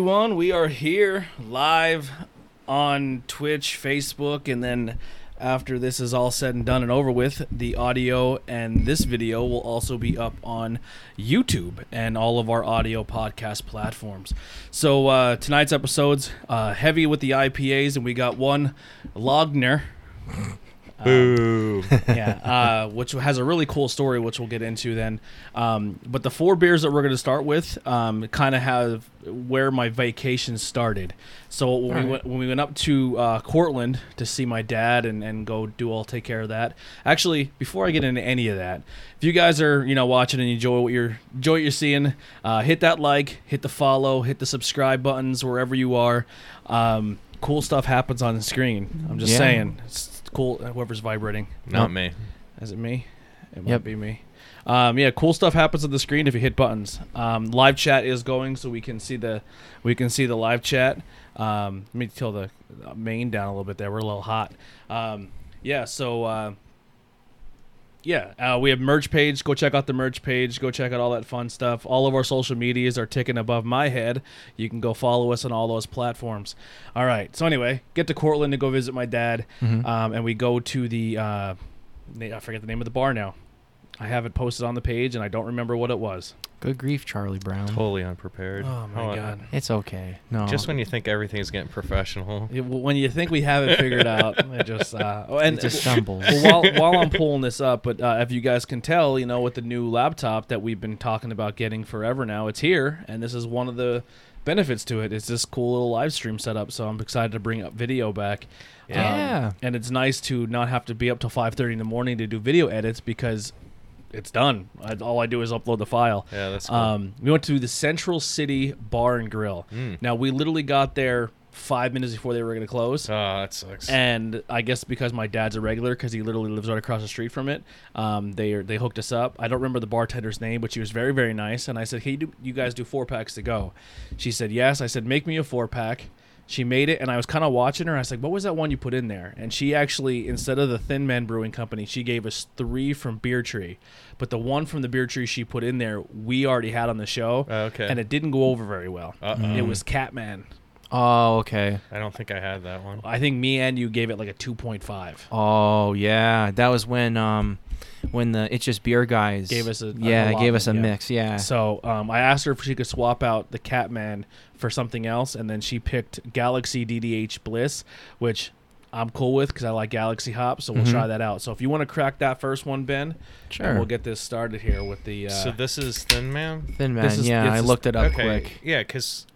everyone. We are here live on Twitch, Facebook, and then after this is all said and done and over with, the audio and this video will also be up on YouTube and all of our audio podcast platforms. So uh, tonight's episode's uh, heavy with the IPAs, and we got one Logner. Boo. yeah, uh, which has a really cool story, which we'll get into then. Um, but the four beers that we're going to start with um, kind of have where my vacation started. So when we went when we went up to uh, Cortland to see my dad and, and go do all take care of that. Actually, before I get into any of that, if you guys are you know watching and enjoy what you're enjoy what you're seeing, uh, hit that like, hit the follow, hit the subscribe buttons wherever you are. Um, cool stuff happens on the screen. I'm just Yeah. saying, it's cool. Whoever's vibrating. Not me. Is it me? It might Yep. be me. Um, yeah, cool stuff happens on the screen if you hit buttons. Um, live chat is going, so we can see the we can see the live chat. Um, let me tilt the uh, main down a little bit there. We're a little hot. Um, yeah, so uh, yeah, uh, we have merch page. Go check out the merch page. Go check out all that fun stuff. All of our social medias are ticking above my head. You can go follow us on all those platforms. All right. So anyway, get to Cortland to go visit my dad, Mhm. um, and we go to the uh, I forget the name of the bar now. I have it posted on the page, and I don't remember what it was. Good grief, Charlie Brown. Totally unprepared. Oh my How- god! It's okay. No. Just when you think everything's getting professional. It- when you think we have it figured out, it just uh, oh, and it just stumbles. well, while while I'm pulling this up, but uh, if you guys can tell, you know, with the new laptop that we've been talking about getting forever now, it's here, and this is one of the benefits to it. It's this cool little live stream setup, so I'm excited to bring up video back. Um, Yeah. and it's nice to not have to be up till 5:30 in the morning to do video edits because it's done. I, all I do is upload the file. Yeah, that's cool. Um, we went to the Central City Bar and Grill. Mm. Now we literally got there five minutes before they were going to close. Oh, that sucks. And I guess because my dad's a regular, because he literally lives right across the street from it, um, they they hooked us up. I don't remember the bartender's name, but she was very very nice. And I said, "Hey, do, you guys do four packs to go?" She said, "Yes." I said, "Make me a four pack." She made it, and I was kind of watching her. I was like, "What was that one you put in there?" And she actually, instead of the Thin Man Brewing Company, she gave us three from Beer Tree. But the one from the Beer Tree she put in there, we already had on the show, Oh, okay. and it didn't go over very well. Uh-oh. It was Catman. oh, okay. I don't think I had that one. I think me and you gave it like a two point five. Oh, yeah. That was when um when the It's Just Beer guys Gave us a- a yeah gave us a yeah. mix. Yeah. So um, I asked her if she could swap out the Catman for something else, and then she picked Galaxy DDH Bliss, which I'm cool with because I like Galaxy Hop. So we'll Mhm. try that out. So if you want to crack that first one, Ben, Sure. we'll get this started here with the. Uh, so this is Thin Man? Thin Man. this is- yeah, I is- looked it up okay. quick. Yeah, because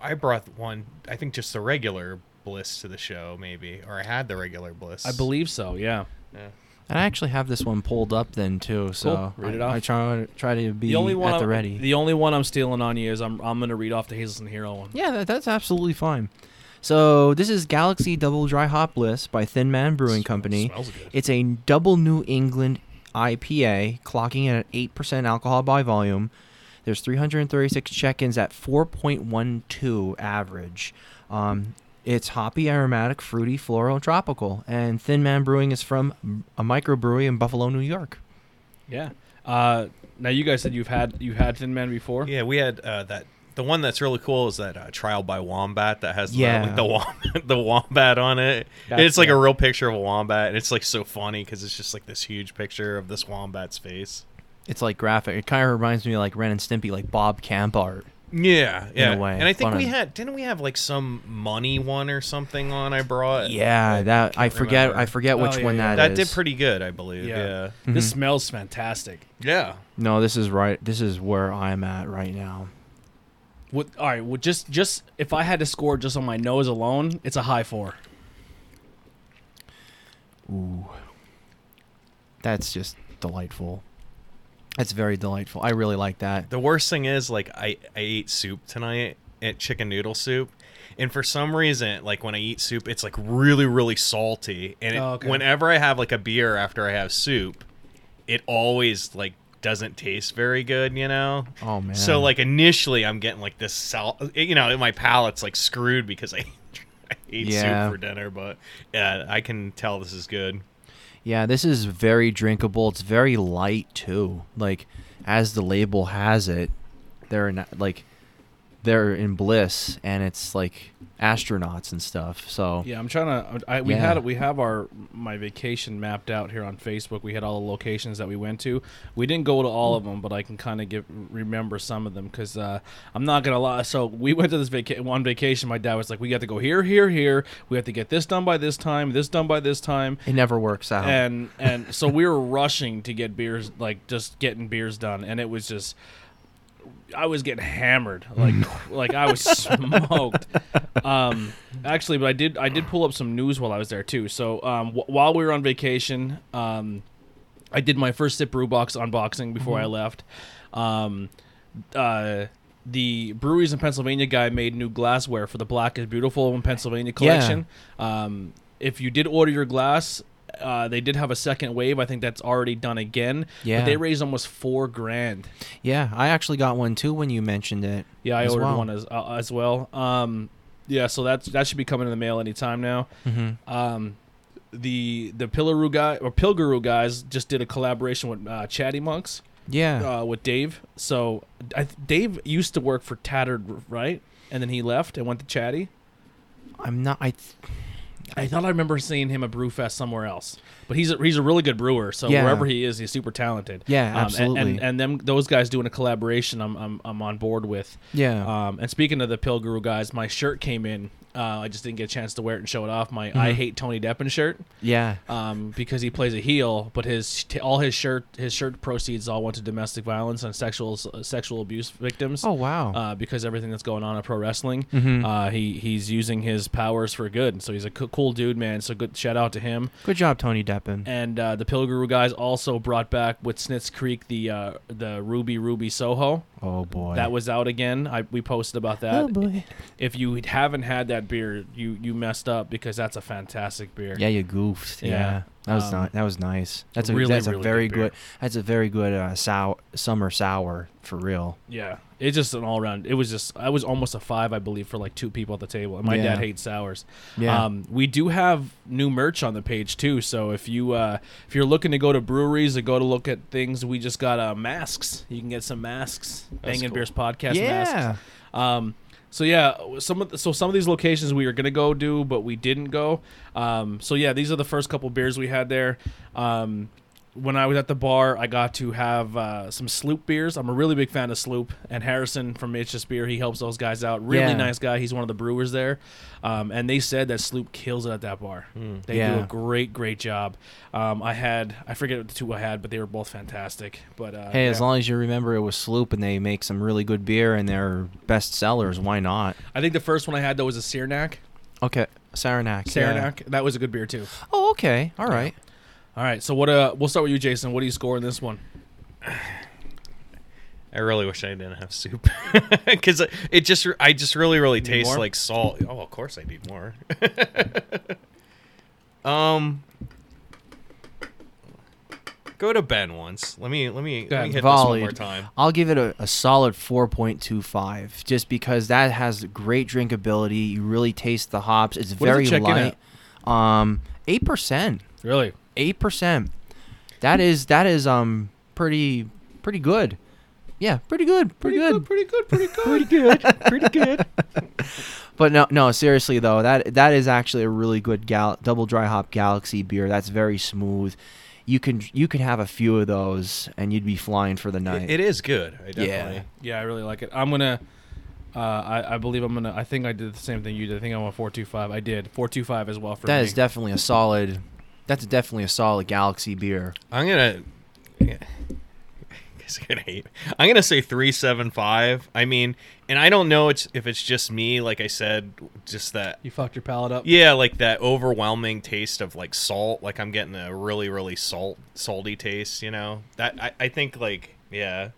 I brought one, I think just the regular Bliss to the show, maybe. Or I had the regular Bliss. I believe so. Yeah. Yeah. And I actually have this one pulled up then too. So Read it I, off. I try try to be the only one at the I'm, ready. The only one I'm stealing on you is I'm I'm gonna read off the Hazleton Hero one. Yeah, that, that's absolutely fine. So this is Galaxy Double Dry Hop Bliss by Thin Man Brewing Company. It's a double New England IPA, clocking in at 8% alcohol by volume. There's 336 check-ins at 4.12 average. Um, it's hoppy, aromatic, fruity, floral, and tropical. And Thin Man Brewing is from a microbrewery in Buffalo, New York. Yeah. Uh, now you guys said you've had you've had Thin Man before. Yeah, we had uh, that. The one that's really cool is that uh, Trial by Wombat that has Yeah. the, like the wombat, the wombat on it. That's it's like cool. a real picture of a wombat, and it's like so funny because it's just like this huge picture of this wombat's face. It's like graphic. It kind of reminds me of like Ren and Stimpy, like Bob Camp art. Yeah, yeah. way. And I think we and- had didn't we have like some money one or something on I brought? Yeah, that I forget. remember. I forget Oh, which yeah, one yeah. that that is. did pretty good, I believe. Yeah. Yeah. This Mhm. smells fantastic. Yeah. No, this is right. This is where I'm at right now. What, all right. Well, just just if I had to score just on my nose alone, it's a high four. Ooh. That's just delightful. That's very delightful. I really like that. The worst thing is like I I ate soup tonight, at chicken noodle soup. And for some reason, like when I eat soup, it's like really, really salty. And it, Oh, okay. whenever I have like a beer after I have soup, it always like doesn't taste very good, you know? Oh man. So like initially, I'm getting like this salt. Eh, you know, my palate's like screwed because I, I ate Yeah. soup for dinner. But yeah, I can tell this is good. Yeah, this is very drinkable. It's very light too. Like as the label has it, they're not like they're in bliss and it's like astronauts and stuff. So Yeah, I'm trying to. I, we Yeah. had we have our my vacation mapped out here on Facebook. We had all the locations that we went to. We didn't go to all of them, but I can kind of give remember some of them because uh, I'm not gonna lie. So we went to this vaca- one vacation. My dad was like, "We got to go here, here, here. We have to get this done by this time. This done by this time." it never works out. and and so we were rushing to get beers like just getting beers done and it was just I was getting hammered like like I was smoked. Um actually but I did I did pull up some news while I was there too. So um wh- while we were on vacation um I did my first sip brew box unboxing before I left. Um uh the breweries in Pennsylvania guy made new glassware for the Black is Beautiful in Pennsylvania collection. Um, if you did order your glass, uh, they did have a second wave. I think that's already done again. Yeah. But they raised almost four grand. yeah, I actually got one too when you mentioned it. Yeah, I ordered well. one as uh, as well. Um, yeah, so that's that should be coming in the mail anytime now. Mm-hmm. Um, the the Pillaru guy or Pilger Ruh guys just did a collaboration with uh, Chatty Monks Yeah. uh, with Dave. So I, Dave used to work for Tattered, right? And then he left and went to Chatty. I'm not. I. I thought I remember seeing him at Brewfest somewhere else, but he's a, he's a really good brewer. So Yeah. wherever he is, he's super talented. Yeah, Um, and- absolutely. and, and them those guys doing a collaboration, I'm I'm, I'm on board with. Yeah. Um, and speaking of the Pilger Ruh guys, my shirt came in. Uh, I just didn't get a chance to wear it and show it off. My I Mhm. hate Tony Deppen shirt yeah. um, because he plays a heel, but his t- all his shirt his shirt proceeds all went to domestic violence and sexual sexual abuse victims. Oh wow. Uh, because everything that's going on in pro wrestling, Mhm. uh, he he's using his powers for good. So he's a co- cool dude, man. So good shout out to him. Good job, Tony Deppen. And uh, the Pilger Ruh guys also brought back with Snitz Creek the uh, the Ruby Ruby Soho oh boy. that was out again. I we posted about that. Oh boy. If you haven't had that beer, you you messed up because that's a fantastic beer. Yeah, you goofed. Yeah. Yeah. That was Um, not. That was nice. That's a really, that's a very good beer. good. That's a very good uh, sour summer sour for real. Yeah, it's just an all around. It was just I was almost a five, I believe, for like two people at the table. And my Yeah. dad hates sours. Yeah. Um, we do have new merch on the page too. So if you uh, if you're looking to go to breweries or go to look at things, we just got uh, masks. You can get some masks. That's Bangin' cool. Beers podcast yeah. masks. Um, so yeah, some of the, so some of these locations we were gonna go do, but we didn't go. Um, so yeah, these are the first couple beers we had there. Um, when I was at the bar, I got to have uh, some Sloop beers. I'm a really big fan of Sloop, and Harrison from Mitch's Beer, he helps those guys out. Really Yeah. nice guy. He's one of the brewers there, um, and they said that Sloop kills it at that bar. Mm. They do a great, great job. Um, I had I forget what the two I had, but they were both fantastic. But uh, Hey, yeah. as long as you remember it was Sloop and they make some really good beer and they're best sellers, why not? I think the first one I had though was a Saranac. Okay, Saranac. yeah. Saranac. That was a good beer too. Oh, okay. All right. All right, so what? Uh, we'll start with you, Jason. What do you score in this one? I really wish I didn't have soup because it just I just really really Need tastes more? like salt. Oh, of course I need more. um, go to Ben once. Let me let me, let me hit this one more time. I'll give it a, a solid 4.25 just because that has great drinkability. You really taste the hops. It's What does it very check light. Um, 8%. Really? 8%. That is that is um pretty pretty good. Yeah, pretty good. Pretty, good. Pretty good. Pretty good. Pretty good. pretty good. But no, no, seriously though, that that is actually a really good gal- double dry hop Galaxy beer. That's very smooth. You can you can have a few of those and you'd be flying for the night. It, it is good. I definitely. Yeah, I really like it. I'm gonna. Uh, I, I believe I'm gonna. I think I did the same thing you did. I think I went four two five. I did four two five as well for That me. is definitely a solid. That's definitely a solid Galaxy beer. I'm gonna. Yeah. Guys are gonna hate. I'm gonna say three seven five. I mean, and I don't know it's, if it's just me. Like I said, just that you fucked your palate up. Yeah, like that overwhelming taste of like salt. Like I'm getting a really, really salt, salty taste. You know that I, I think like yeah,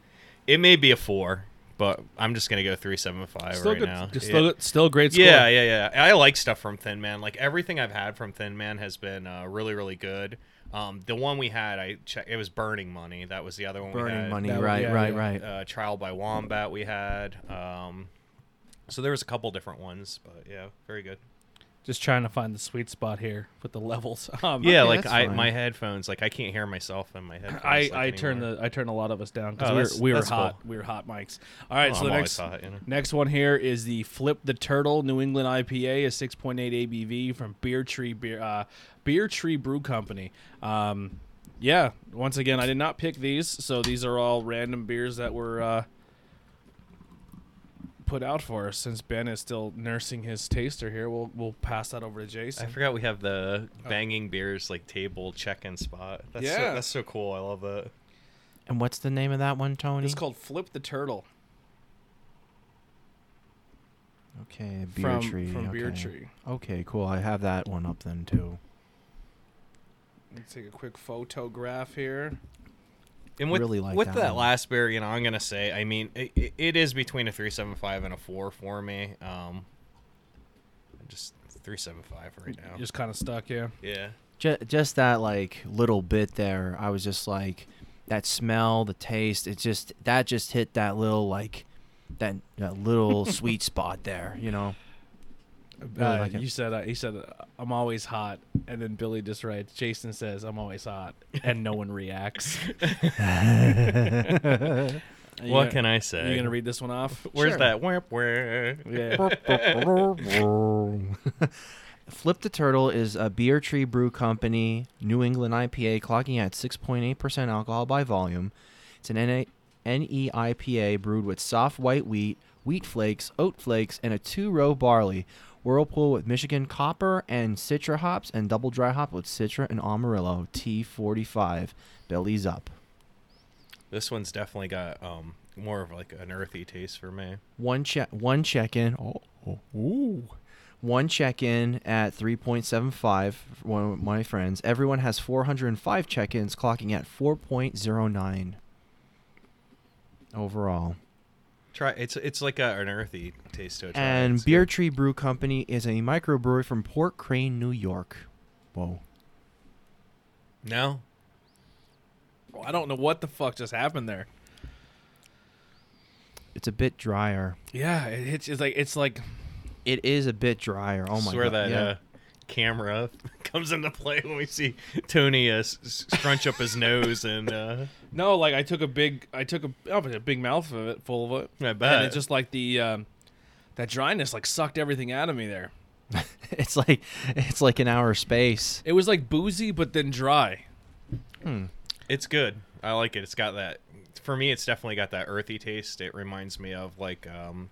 it may be a four, but I'm just gonna go three seven five Still right good. now. Still, yeah. still great score. yeah, yeah, yeah. I like stuff from Thin Man. Like everything I've had from Thin Man has been uh, really, really good. Um, the one we had, I checked. It was Burning Money. That was the other one. we Burning had. money, That- right, yeah, right, yeah. right. Uh, Trial by Wombat we had. Um, so there was a couple different ones, but yeah, very good. Just trying to find the sweet spot here with the levels. Um, Yeah, Okay, like I fine. my headphones, like I can't hear myself in my headphones. I, like, I turn the I turn a lot of us down because Oh, we were we were hot cool. we were hot mics. All right, Oh, so I'm the next hot, you know? next one here is the Flip the Turtle New England IPA, a 6.8 ABV from Beer Tree Beer uh, Beer Tree Brew Company. Um, yeah, once again, I did not pick these, so these are all random beers that were uh, put out for us. Since Ben is still nursing his taster here, we'll we'll pass that over to Jason. I forgot we have the oh. banging beers like table check-in spot. That's Yeah. so, that's so cool. I love that. And what's the name of that one, Tony? It's called Flip the Turtle okay, Beer from Tree. from Beer. Tree. Okay, cool. I have that one up then too. Let's take a quick photograph here. And with, Really like with that that, last beer, you know, I'm gonna say, I mean, it, it is between a three seven five and a four for me. Um, just three seven five right now. Just kind of stuck, yeah. yeah, Just, just that like little bit there, I was just like, that smell, the taste, it just that just hit that little like, that that little sweet spot there, you know. Really Uh, like you said uh, he said uh, I'm always hot, and then Billy just writes. Jason says I'm always hot, and no one reacts. what can I say? You gonna read this one off? Where's Sure. that? Where, where? Yeah. Flip the Turtle is a Beer Tree Brew Company New England IPA clocking at 6.8% alcohol by volume. It's an NA- NE IPA brewed with soft white wheat, wheat flakes, oat flakes, and a two row barley. Whirlpool with Michigan copper and Citra hops, and double dry hop with Citra and Amarillo. T45. Bellies up. This one's definitely got um more of like an earthy taste for me. One check. One check in. Oh, oh, ooh. One check in at 3.75. One of my friends. Everyone has 405 check ins, clocking at 4.09 overall. Try it's it's like a, an earthy taste to it. Try. And It's Beer good. Tree Brew Company is a microbrewery from Port Crane, New York. Whoa. No, Well, I don't know what the fuck just happened there. It's a bit drier. Yeah, it hits. It's like it's like It is a bit drier. Oh my swear god. that yeah. uh, camera comes into play when we see Tony uh, scrunch up his nose and uh, no, like I took a big, I took a, a big mouth of it, full of it, I bet. and it just like the um, that dryness like sucked everything out of me there. it's like it's like an hour space. It was like boozy, but then dry. Hmm. It's good. I like it. It's got that. For me, it's definitely got that earthy taste. It reminds me of like um,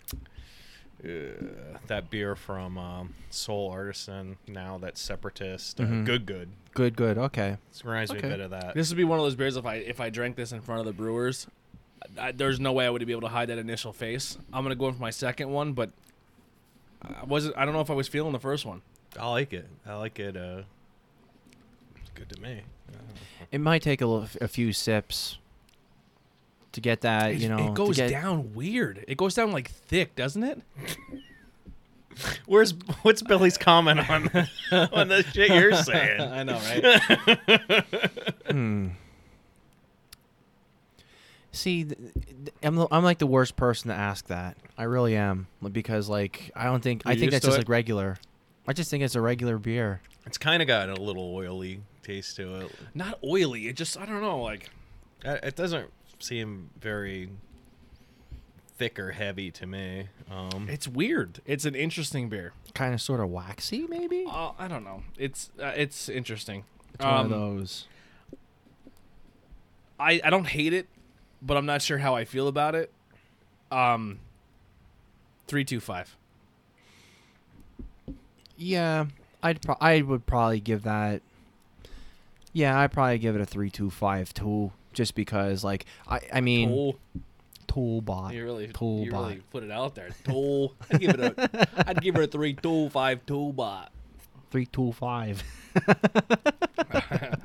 uh, that beer from um, Soul Artisan. Now that's Separatist. Uh, Mhm. Good, good. Good, good. Okay. It reminds me Okay. a bit of that. This would be one of those beers if I if I drank this in front of the brewers, I, there's no way I would be able to hide that initial face. I'm gonna go in for my second one, but I wasn't. I don't know if I was feeling the first one. I like it. I like it. Uh, it's good to me. It might take a, little, a few sips to get that, It, you know. it goes get- down weird. It goes down like thick, doesn't it? Where's what's Billy's comment on on the shit you're saying? I know, right? Hmm. See, th- th- I'm I'm like the worst person to ask that. I really am because like I don't think I You're think that's just it? like regular. I just think it's a regular beer. It's kind of got a little oily taste to it. Not oily. It just I don't know. Like It doesn't seem very thick or heavy to me. Um, it's weird. It's an interesting beer. Kind of sort of waxy, maybe. Uh, I don't know. It's uh, it's interesting. It's one of Um, those. I I don't hate it, but I'm not sure how I feel about it. Um, three two five. Yeah, I'd pro- I would probably give that. Yeah, I'd probably give it a three two five two, just because like I I mean Tool. tool bot You really, tool you bot really put it out there. Tool. I'd give it a, I'd give it a three tool five tool bot. three two five.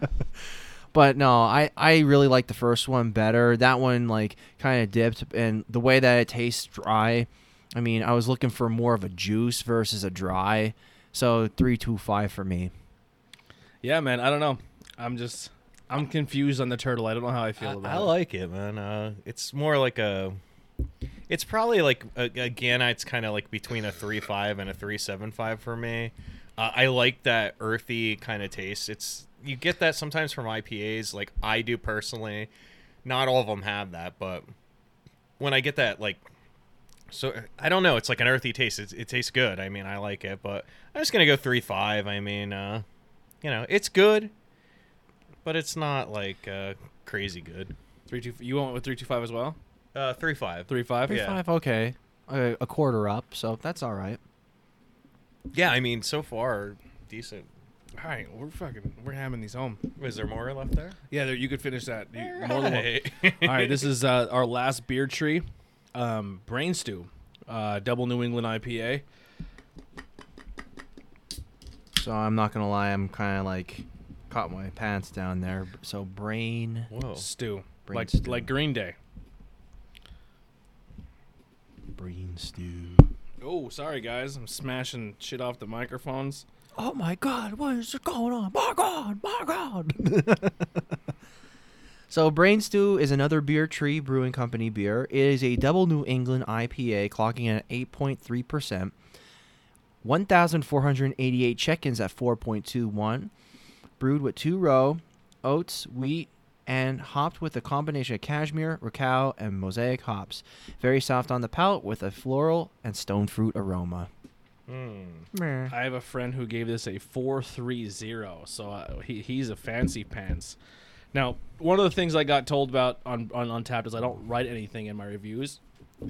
But no, I, I really like the first one better. That one like kind of dipped, and the way that it tastes dry. I mean, I was looking for more of a juice versus a dry, so three two five for me. Yeah, man. I don't know. I'm just, I'm confused on the turtle. I don't know how I feel I, about I it. I like it, man. Uh, it's more like a. It's probably like a, again, it's kind of like between a three five and a three seven five for me. Uh, I like that earthy kind of taste. It's you get that sometimes from IPAs, like I do personally. Not all of them have that, but when I get that, like, so I don't know, it's like an earthy taste. It, it tastes good. I mean, I like it, but I'm just gonna go three five. I mean, uh, you know, it's good, but it's not like uh, crazy good. Three two. You went with three two five as well. Uh, three five. Three five. Three Yeah. five, okay, a, a quarter up, so that's all right. Yeah, I mean, so far decent. All right, we're fucking we're hamming these home. Is there more left there? Yeah, there, you could finish that. You, more than one. Alright. All right, this is uh, our last beer tree, um, Brain Stew, uh, double New England IPA. So I'm not gonna lie, I'm kind of like caught my pants down there. So brain, Whoa. Stew, Brain like stew. like Green Day. brain stew. Oh, sorry guys, I'm smashing shit off the microphones. Oh my God, what is going on? My God, my God. so, Brain Stew is another Beer Tree Brewing Company beer. It is a double New England IPA, clocking in at 8.3%. 1,488 check-ins at 4.21. Brewed with two row, oats, wheat, and hopped with a combination of cashmere, Rakau, and mosaic hops. Very soft on the palate with a floral and stone fruit aroma. Hmm. I have a friend who gave this a four three zero, so uh, he he's a fancy pants. Now, one of the things I got told about on on Untappd is I don't write anything in my reviews,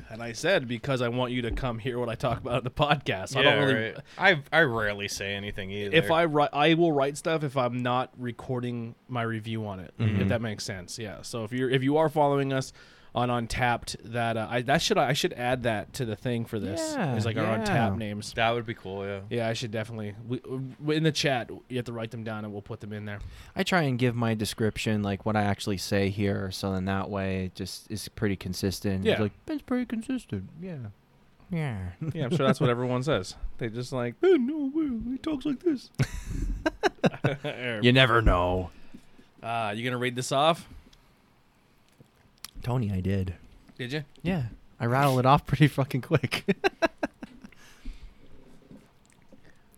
and I said because I want you to come hear what I talk about in the podcast. I don't really. right. I I rarely say anything either. If I write, I will write stuff if I'm not recording my review on it. If Mhm. that makes sense, yeah. So if you're if you are following us on Untappd, that uh, I that should I should add that to the thing for this. Yeah, It's like our yeah. Untappd names. that would be cool. Yeah. Yeah, I should definitely. We, w- in the chat, you have to write them down, and we'll put them in there. I try and give my description like what I actually say here, so then that way it just is pretty consistent. It's Yeah. like it's pretty consistent. Yeah, yeah. Yeah, I'm sure that's what everyone says. They just like, oh, no, well, he talks like this. you never know. Ah, you gonna read this off? Tony, I did. Did you? Yeah, I rattled it off pretty fucking quick.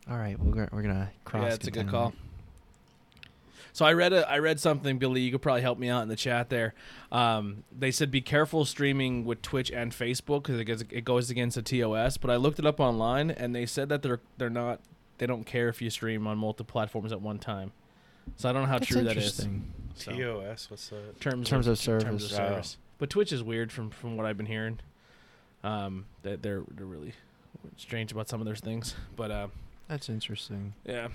All right, we're gonna, we're gonna cross. yeah, it's a good call. So I read a I read something, Billy. You could probably help me out in the chat there. Um, they said be careful streaming with Twitch and Facebook because it goes, it goes against the TOS. But I looked it up online, and they said that they're they're not they don't care if you stream on multiple platforms at one time. So I don't know how That's true that is. Interesting. So, TOS. What's that? terms, Terms of Terms service. of Oh. service. But Twitch is weird from from what I've been hearing. Um, that they're they're really strange about some of their things. But uh, That's interesting. yeah,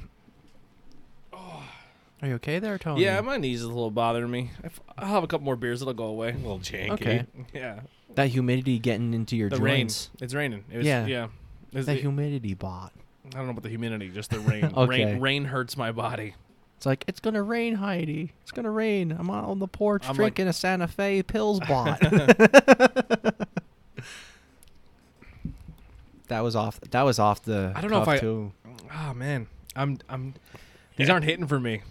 Are you okay there, Tony? yeah, my knees is a little bothering me. If, I'll have a couple more beers, it'll go away. A little janky. Okay. Yeah, That humidity getting into your the joints. rain. It's raining. It was, Yeah. yeah. It's The the- humidity bot. I don't know about the humidity, just the rain. Okay. Rain rain hurts my body. It's like it's gonna rain, Heidi. It's gonna rain. I'm out on the porch I'm like- drinking a Santa Fe Pills bot. that was off. That was off the. I don't know if I- Too. Oh man, I'm I'm. These aren't hitting for me.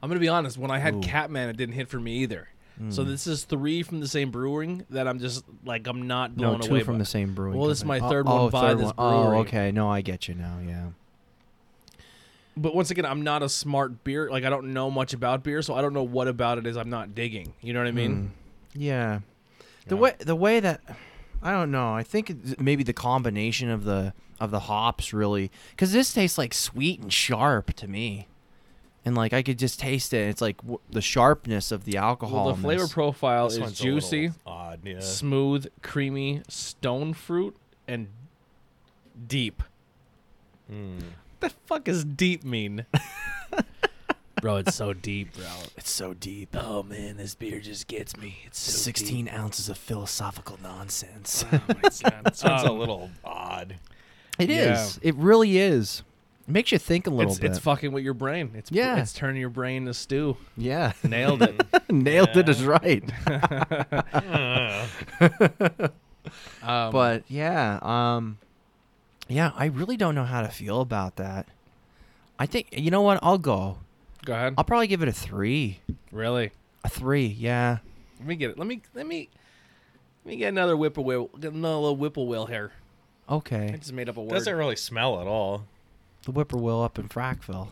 I'm gonna be honest. When I had Ooh. Catman, it didn't hit for me either. So Mm. this is three from the same brewing that I'm just like I'm not no two away from by. the same brewing. Well, this is my Oh, third oh, one by third this one. Oh, okay. No, I get you now. Yeah. But once again, I'm not a smart beer. Like I don't know much about beer, so I don't know what about it is I'm not digging. You know what I mean? Mm. Yeah. The Yeah. way the way that I don't know. I think maybe the combination of the of the hops really cuz this tastes like sweet and sharp to me. And like I could just taste it. It's like w- the sharpness of the alcohol. Well, the flavor profile This is one's a little juicy, odd. Yeah. smooth, creamy, stone fruit, and deep. Hmm. The fuck is deep mean? bro, it's so deep, bro. It's so deep. Oh man, this beer just gets me. It's so 16 ounces of philosophical nonsense. Deep. Oh, my God. This one's a Um, little odd. It is. Yeah. It really is. It makes you think a little it's, bit. it's fucking with your brain. It's Yeah. It's turning your brain to stew. yeah. Nailed it. Nailed it Yeah. is right. Um, but yeah, um yeah, I really don't know how to feel about that. I think you know what? I'll go. go ahead. I'll probably give it a 3. really? A 3. Yeah. Let me get it. Let me let me let me get another whippoorwill. Get another little whippoorwill here. Okay. I Okay. just made up a word. Doesn't really smell at all. The whippoorwill up in Frackville.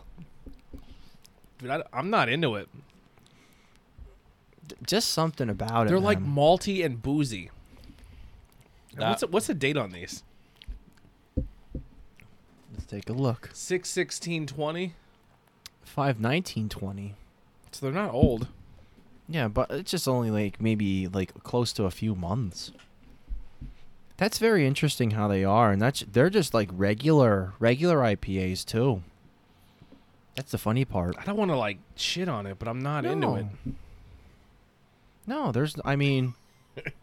Dude, I, am not into it. Just something about it. They're like man. malty and boozy. That- what's the, what's the date on these? Take a look. Six sixteen twenty. Five nineteen twenty. So they're not old. Yeah, but it's just only like maybe like close to a few months. That's very interesting how they are, and that's they're just like regular regular IPAs too. That's the funny part. I don't want to like shit on it, but I'm not into it. No, there's. I mean,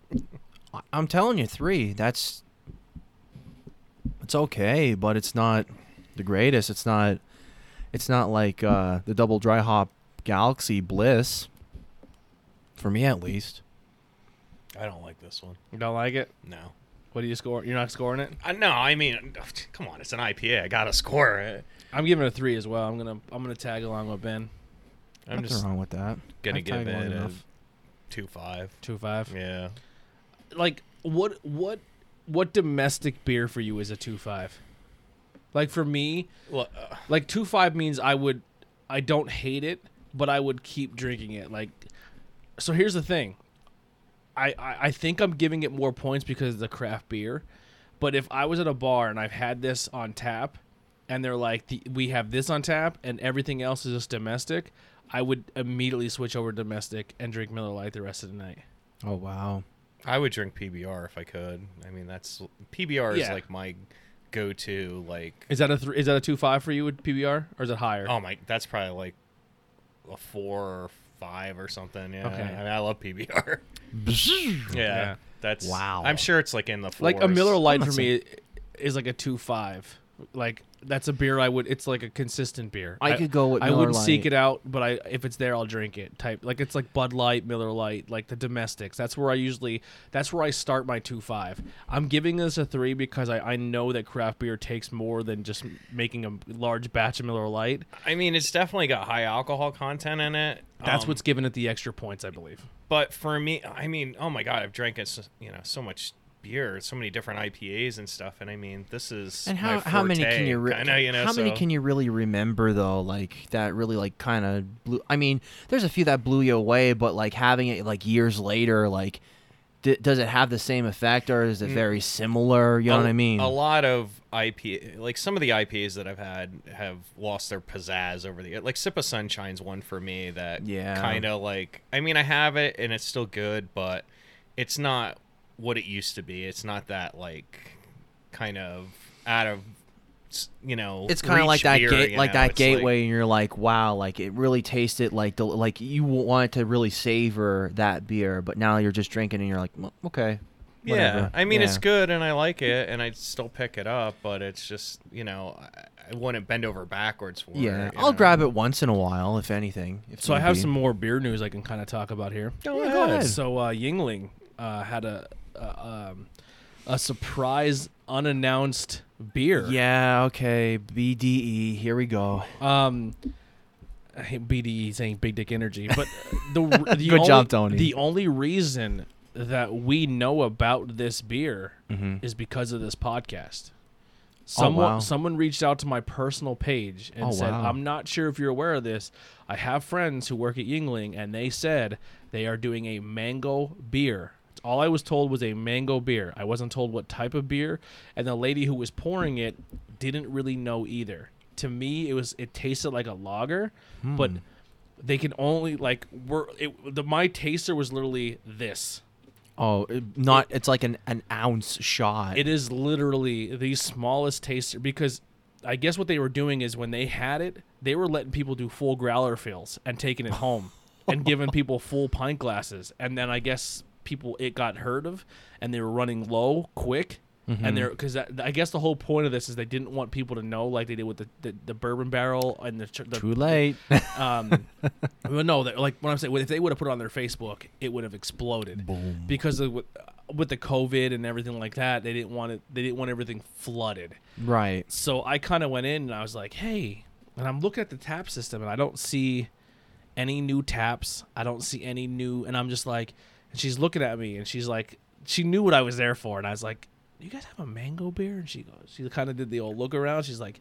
I'm telling you, three. That's. It's okay, but it's not the greatest. It's not. It's not like uh, the double dry hop Galaxy Bliss. For me, at least. I don't like this one. You don't like it? No. What do you score? You're not scoring it. Uh, no, I mean, come on, it's an IPA. I gotta score it. I'm giving it a three as well. I'm gonna I'm gonna tag along with Ben. I'm Nothing just wrong with that. gonna I've give tagged it a enough. two five. Two five. Yeah. Like what what what domestic beer for you is a two five? Like for me, Well, uh, like two five means I would I don't hate it, but I would keep drinking it. Like so here's the thing. I, I, I think I'm giving it more points because of the craft beer. But if I was at a bar and I've had this on tap and they're like the, we have this on tap and everything else is just domestic, I would immediately switch over to domestic and drink Miller Lite the rest of the night. Oh wow. I would drink PBR if I could. I mean, that's PBR is like my go-to. Like, Is that a th- is that a two five for you with PBR or is it higher? oh my, that's probably like a four or five or something. Yeah. Okay. I mean, I love PBR. yeah, Yeah. That's Wow. I'm sure it's like in the like a. Miller Lite I'm for not me is like a two five. Like that's a beer I would. It's like a consistent beer. I could go with I Miller wouldn't seek it out, but I if it's there, I'll drink it. Type like it's like Bud Light, Miller Lite, like the domestics. That's where I usually. That's where I start my two five. I'm giving this a three because I I know that craft beer takes more than just making a large batch of Miller Lite. I mean, it's definitely got high alcohol content in it. That's Um, what's giving it the extra points, I believe. But for me, I mean, oh my god, I've drank it, so, you know, so much beer, so many different IPAs and stuff, and I mean, this is And how how many can you re- kinda, you know, how many can you really remember though? Like that really like kind of blew. I mean, there's a few that blew you away, but like having it like years later, like d- does it have the same effect or is it Mm. very similar? You know a, what I mean? A lot of IPA, like some of the IPAs that I've had, have lost their pizzazz over the year. like Sip of Sunshine's one for me that Yeah. kind of like. I mean, I have it and it's still good, but it's not what it used to be. It's not that like kind of out of you know. it's kind of like that beer, gate, you like know? that It's gateway, and you're like, wow, like it really tasted like the like you wanted to really savor that beer, but now you're just drinking and you're like, "Well, okay, Yeah. I mean it's good and I like it and I'd still pick it up, but it's just you know I, I wouldn't bend over backwards for Yeah, it. you I'll know? grab it once in a while, if anything. If So I have be. some more beer news I can kind of talk about here. Go Yeah, go ahead. ahead. So uh, Yuengling uh, had a a, um, a surprise unannounced beer. Yeah, okay, BDE. Here we go. Um, I hate BDE saying Big Dick Energy, but the, the Good only, job, Tony. The only reason that we know about this beer Mm-hmm. is because of this podcast. Someone wow. someone reached out to my personal page and Oh, said, wow. "I'm not sure if you're aware of this. I have friends who work at Yuengling, and they said they are doing a mango beer. All I was told was a mango beer. I wasn't told what type of beer, and the lady who was pouring it didn't really know either. To me, it was it tasted like a lager, but Hmm. they can only like we're it, the my taster was literally this. Oh, it, not. It's like an, an ounce shot. It is literally the smallest taster because I guess what they were doing is when they had it, they were letting people do full growler fills and taking it home and giving people full pint glasses. And then I guess people it got heard of and they were running low quick. Mm-hmm. And they're because I guess the whole point of this is they didn't want people to know like they did with the, the, the bourbon barrel and the, the Too late. um, well, no, that- like what I'm saying, if they would have put it on their Facebook, it would have exploded Boom. because of with the COVID and everything like that. They didn't want it. They didn't want everything flooded. right. So I kind of went in and I was like, hey, and I'm looking at the tap system and I don't see any new taps. I don't see any new, and I'm just like, and she's looking at me and she's like, she knew what I was there for, and I was like, "You guys have a mango beer?" And she goes, she kind of did the old look around. She's like,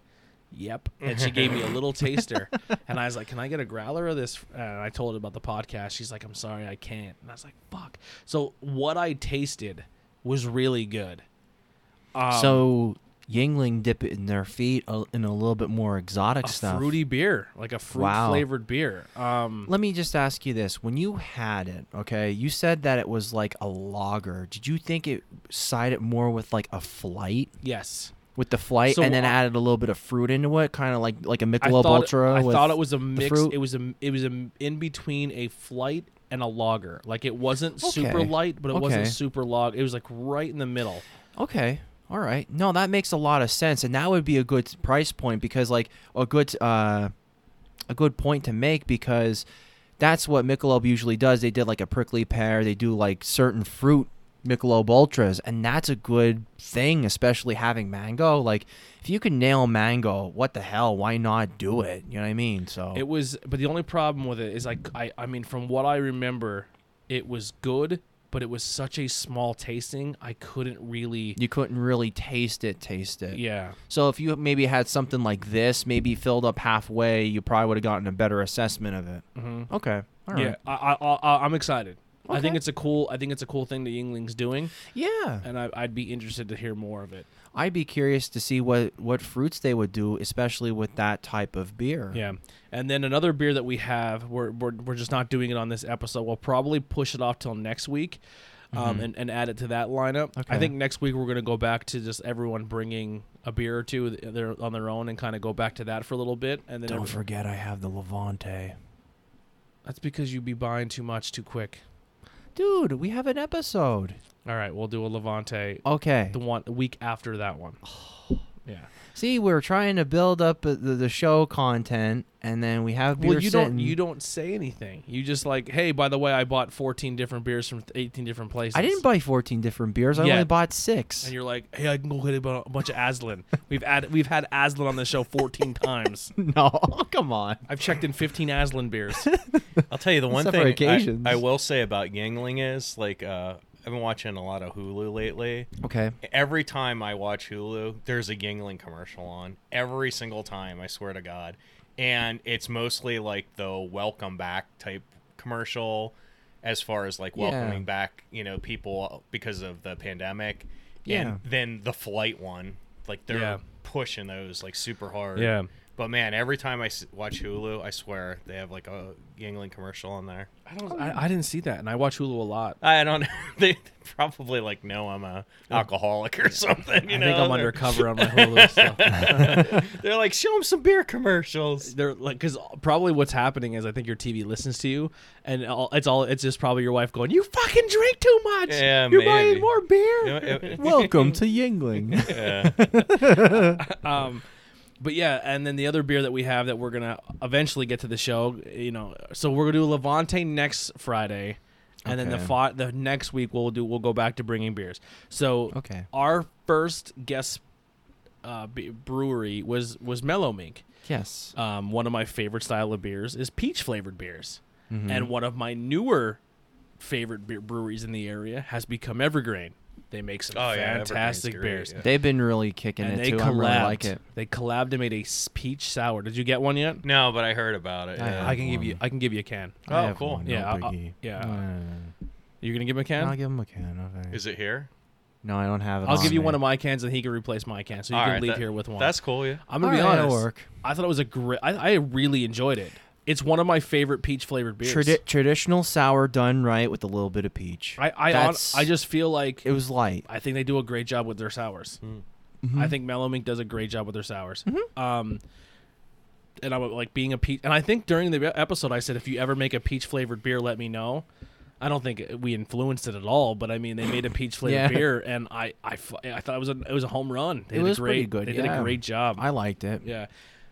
"Yep." And she gave me a little taster, and I was like, "Can I get a growler of this?" And I told her about the podcast. She's like, "I'm sorry, I can't." And I was like, "Fuck." So what I tasted was really good. Um, so Yuengling dip it in their feet in a little bit more exotic a stuff. fruity beer, like a fruit Wow. flavored beer. Um, Let me just ask you this: When you had it, okay, you said that it was like a lager. Did you think it sided more with like a flight, yes. with the flight, So and then I- added a little bit of fruit into it, kind of like like a Michelob thought, Ultra? I thought it was a mix. fruit? It was a it was a in between a flight and a lager. Like it wasn't super light, but it wasn't super log. It was like right in the middle. Okay. All right. No, that makes a lot of sense, and that would be a good price point because, like, a good uh, a good point to make because that's what Michelob usually does. They did like a prickly pear. They do like certain fruit Michelob Ultras, and that's a good thing, especially having mango. Like, if you can nail mango, what the hell? Why not do it? You know what I mean? So It was, but the only problem with it is like I I mean from what I remember, it was good, but it was such a small tasting. I couldn't really. you couldn't really taste it. Taste it. Yeah. So if you maybe had something like this, maybe filled up halfway, you probably would have gotten a better assessment of it. hmm Okay. All right. Yeah. I, I, I I'm excited. I think it's a cool. I think it's a cool thing that Yuengling's doing, Yeah. and I, I'd be interested to hear more of it. I'd be curious to see what what fruits they would do, especially with that type of beer. Yeah, and then another beer that we have, we're we're, we're just not doing it on this episode. We'll probably push it off till next week, um, Mhm. and, and add it to that lineup. I think next week we're gonna go back to just everyone bringing a beer or two th- they're on their own and kind of go back to that for a little bit, and then Don't forget, I have the Levante. that's because you'd be buying too much too quick. Dude, we have an episode. All right, we'll do a Levante Okay. the one the week after that one. Yeah. See, we're trying to build up uh, the, the show content, and then we have beer Well, you don't sitting. you don't say anything. You just like, hey, by the way, I bought 14 different beers from 18 different places. I didn't buy 14 different beers. I Yeah. only bought six. and you're like, hey, I can go hit a bunch of Aslan. We've had we've had Aslan on the show 14 times. no, come on. I've checked in 15 Aslan beers. I'll tell you the one Except thing I- I, will say about Yuengling is like uh, I've been watching a lot of Hulu lately. Okay. Every time I watch Hulu, there's a Yuengling commercial on. Every single time, I swear to God. And it's mostly like the welcome back type commercial as far as like Yeah. welcoming back, you know, people because of the pandemic. Yeah. And then the flight one, like they're Yeah. pushing those like super hard. Yeah. But man, every time I s- watch Hulu, I swear they have like a Yuengling commercial on there. I don't. I, I didn't see that, and I watch Hulu a lot. I don't. They probably like know I'm a alcoholic or something. You I know, think I'm They're- undercover on my Hulu stuff. They're like, show them some beer commercials. They're like, because probably what's happening is I think your TV listens to you, and all, it's all it's just probably your wife going, "You fucking drink too much. Yeah, You're maybe. buying more beer." You know, it- Welcome to Yuengling. yeah. um, but yeah, and then the other beer that we have that we're gonna eventually get to the show, you know, so we're gonna do Levante next Friday, and then the Okay. the next week we'll do we'll go back to bringing beers. So Okay. our first guest uh, brewery was was Mellow Mink. yes. Um, one of my favorite style of beers is peach flavored beers, Mhm. and one of my newer favorite beer breweries in the area has become Evergreen. They make some Oh, yeah, Evergreen's fantastic great, beers. yeah. They've been really kicking And it they too. collabed. I really like it. They collabed and made a peach sour. Did you get one yet? No, but I heard about it. I yeah. I can give you. I can give you a can. Oh, I have cool. one, Yeah, No I'll- I'll- yeah. Uh, no. You're gonna give him a can. I'll give him a can. Okay. Is it here? no, I don't have it. I'll on give you me. one of my cans, and he can replace my can, so you All can right, leave that- here with one. That's cool. Yeah. I'm gonna be All right, honest. work. I thought it was a great. I, I really enjoyed it. It's one of my favorite peach flavored beers. Tradi- traditional sour done right with a little bit of peach. I I, on, That's- I just feel like It was light. I think they do a great job with their sours. Mhm. I think Mellow Mink does a great job with their sours. Um, and I'm like being a peach. And I think during the episode, I said if you ever make a peach flavored beer, let me know. I don't think we influenced it at all, but I mean they made a peach flavored Yeah. beer, and I I I thought it was a it was a home run. They It did a was pretty good, They did a yeah. great job. I liked it. yeah,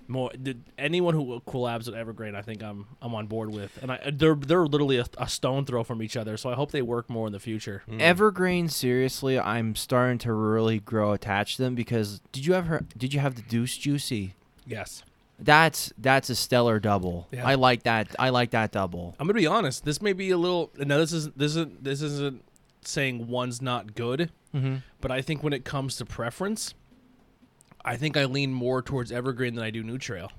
more did, anyone who collabs with Evergreen, I think I'm I'm on board with, and I they're they're literally a, a stone throw from each other. So I hope they work more in the future. Mm. Evergreen, seriously, I'm starting to really grow attached to them because did you ever did you have the Deuce Juicy? Yes, That's that's a stellar double. Yeah. I like that. I like that double. I'm gonna be honest. This may be a little. No, this isn't. This isn't. This isn't saying one's not good. Mm-hmm. But I think when it comes to preference, I think I lean more towards Evergreen than I do New Trail.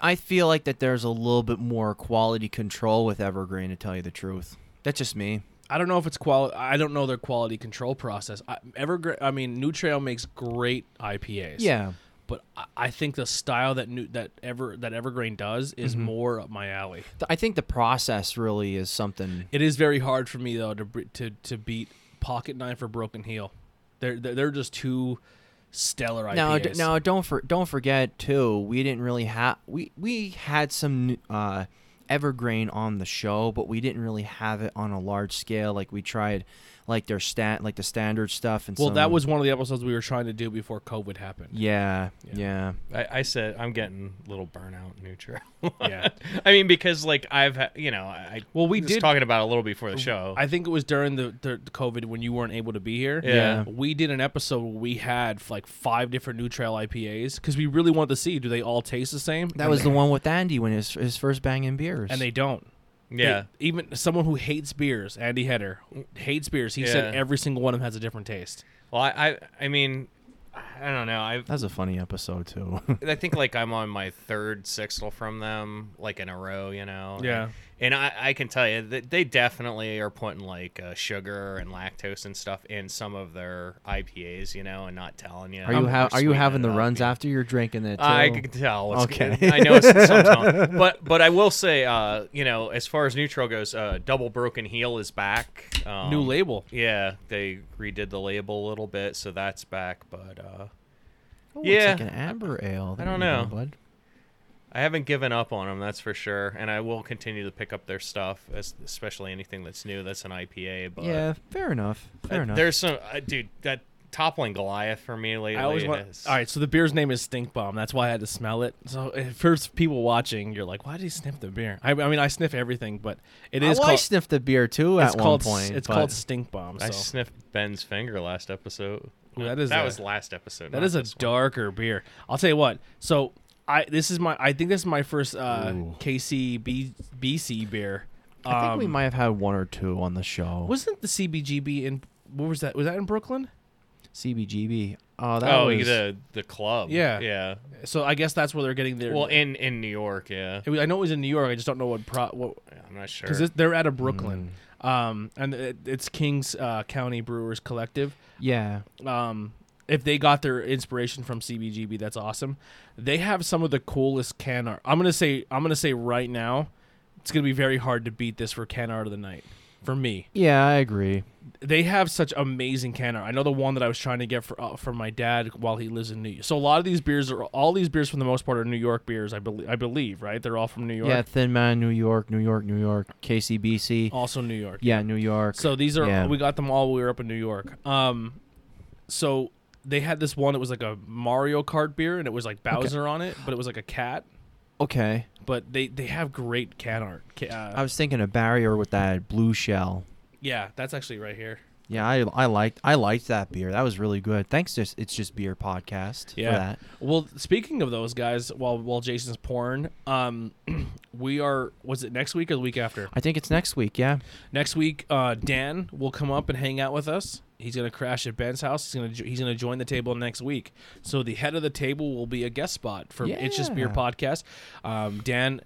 I feel like that there's a little bit more quality control with Evergreen, to tell you the truth. That's just me. I don't know if it's quality. I don't know their quality control process. I, Evergreen. I mean, New Trail makes great IPAs. Yeah. but I- I think the style that new that ever that Evergreen does is Mhm. more up my alley. I think the process really is something. It is very hard for me though to to to beat Pocket Knife or Broken Heel. They're they're, they're just two stellar IPAs. Now, d- now don't for, don't forget too. We didn't really have we we had some uh, Evergreen on the show, but we didn't really have it on a large scale. Like we tried, like their stat, like the standard stuff. And well, some- that was one of the episodes we were trying to do before COVID happened. yeah, Yeah. yeah, I, I said I'm getting a little burnout New Trail. Yeah. I mean because like I've ha- you know I Well, we did- talking about it a little before the show. I think it was during the, the COVID when you weren't able to be here. Yeah. We did an episode where we had like five different New Trail IPAs because we really wanted to see do they all taste the same? that was the one with Andy when his his first banging beers. and they don't. Yeah. They- even someone who hates beers, Andy Header, hates beers. He said every single one of them has a different taste. Well, I, I I mean I don't know. I That's a funny episode too. I think like I'm on my third sixtel from them, like in a row, you know. Yeah. And I, I can tell you that they definitely are putting like uh, sugar and lactose and stuff in some of their IPAs, you know, and not telling you. are you They're ha- are you having the runs after you're drinking it? Too? I can tell. What's Okay. I know it's some tone. but but I will say, uh, you know, as far as New Trail goes, uh, Double Broken Heel is back. Um, New label. Yeah, they redid the label a little bit, so that's back. But uh, Oh, Yeah. it's like an amber ale. I don't know. bud. I haven't given up on them, that's for sure, and I will continue to pick up their stuff, especially anything that's new. That's an IPA, but Yeah, fair enough. Fair uh, enough. there's some uh, dude that toppling Goliath for me lately. I always want. has- All right, so the beer's name is Stink Bomb. That's why I had to smell it. So if first people watching, you're like, why did he sniff the beer? I, I mean, I sniff everything, but it is I called. sniffed the beer too at called. one s- point. it's called Stink Bomb. I sniffed Ben's finger last episode. Ooh, that is that a- was last episode. that not is a this one. darker beer. I'll tell you what. So I this is my. I think this is my first uh, Ooh. KC BC beer. I think we Um, might have had one or two on the show. Wasn't the CBGB in? What was that? Was that in Brooklyn? CBGB? Oh, that Oh, was the the club. Yeah. yeah. So I guess that's where they're getting their. Well, in in New York, yeah. Was- I know it was in New York. I just don't know what pro what I'm not sure. because they're out of Brooklyn. Mm. Um, and it, it's Kings uh, County Brewers Collective. yeah. Um, if they got their inspiration from CBGB, that's awesome. They have some of the coolest can art. I'm gonna say I'm gonna say right now, it's gonna be very hard to beat this for can art of the night. For me, Yeah, I agree. they have such amazing can art. I know the one that I was trying to get for uh, for my dad while he lives in New York. So a lot of these beers are all these beers for the most part are New York beers. I believe I believe right. They're all from New York. Yeah, Thin Man, New York, New York, New York, KCBC. Also New York. Yeah, New York. So these are Yeah. we got them all. We were up in New York. Um, so they had this one. It was like a Mario Kart beer, and it was like Bowser on it, but it was like a cat. okay. But they they have great can art. Ca- I Uh, was thinking a barrier with that blue shell. yeah, that's actually right here. Yeah, I I liked I liked that beer. That was really good. Thanks to it's just beer podcast Yeah. for that. Well, speaking of those guys, while while Jason's pouring, um, we are. Was it next week or the week after? I think it's next week. Yeah. Next week, uh, Dan will come up and hang out with us. He's gonna crash at Ben's house. He's gonna he's gonna join the table next week. So the head of the table will be a guest spot for It's Just Beer podcast. Um, Dan,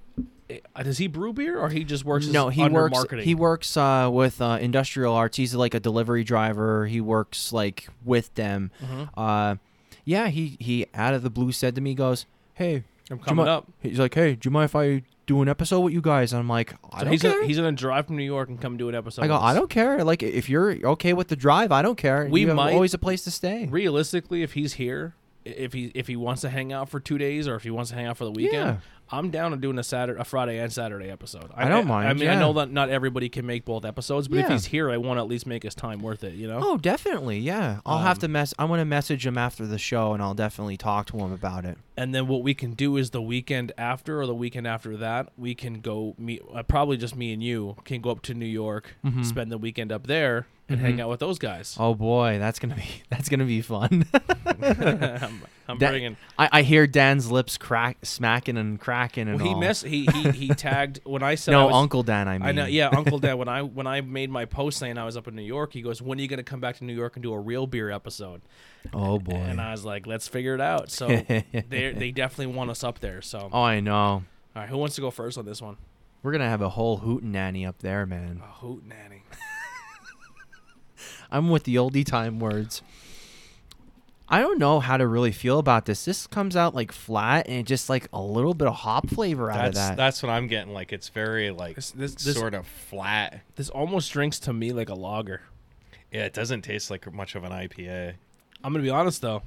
eh, does he brew beer or he just works? no, he works. marketing. He works uh, with uh, Industrial Arts. He's like a delivery driver. He works like with them. Mhm. Uh, yeah, he he out of the blue said to me, he goes, "Hey, I'm coming mi-" up. He's like, "Hey, do you mind if I do an episode with you guys?" And I'm like, "I So don't he's care." gonna, he's gonna drive from New York and come do an episode. I go, "I don't care. Like, if you're okay with the drive, I don't care. We you have might- always a place to stay." Realistically, if he's here, if he if he wants to hang out for two days or if he wants to hang out for the weekend, Yeah. I'm down to doing a Saturday, a Friday and Saturday episode. I don't mind, I mean, I know that not everybody can make both episodes, but if he's here, I want to at least make his time worth it. You know. Oh, definitely. Yeah, I'll have Um, to mess. I'm gonna message him after the show, and I'll definitely talk to him about it. And then what we can do is the weekend after or the weekend after that, we can go meet. Uh, probably just me and you can go up to New York, Mhm. spend the weekend up there, and hang Mhm. out with those guys. Oh boy, that's gonna be that's gonna be fun. I'm Dan- bringing. I, I hear Dan's lips crack, smacking and cracking and Well, he all. missed. He, he he tagged when I said I No, was- Uncle Dan. I mean, I know, yeah, Uncle Dan. When I when I made my post saying I was up in New York, he goes, "When are you going to come back to New York and do a real beer episode?" Oh boy. And I was like, "Let's figure it out." So they they definitely want us up there. So oh, I know. all right, who wants to go first on this one? We're gonna have a whole hootenanny up there, man. A hoot nanny. I'm with the oldie time words. I don't know how to really feel about this. This comes out like flat and just like a little bit of hop flavor out of That's that. that's what I'm getting. Like it's very like This this this, sort of flat. this almost drinks to me like a lager. Yeah, it doesn't taste like much of an IPA. I'm gonna be honest though,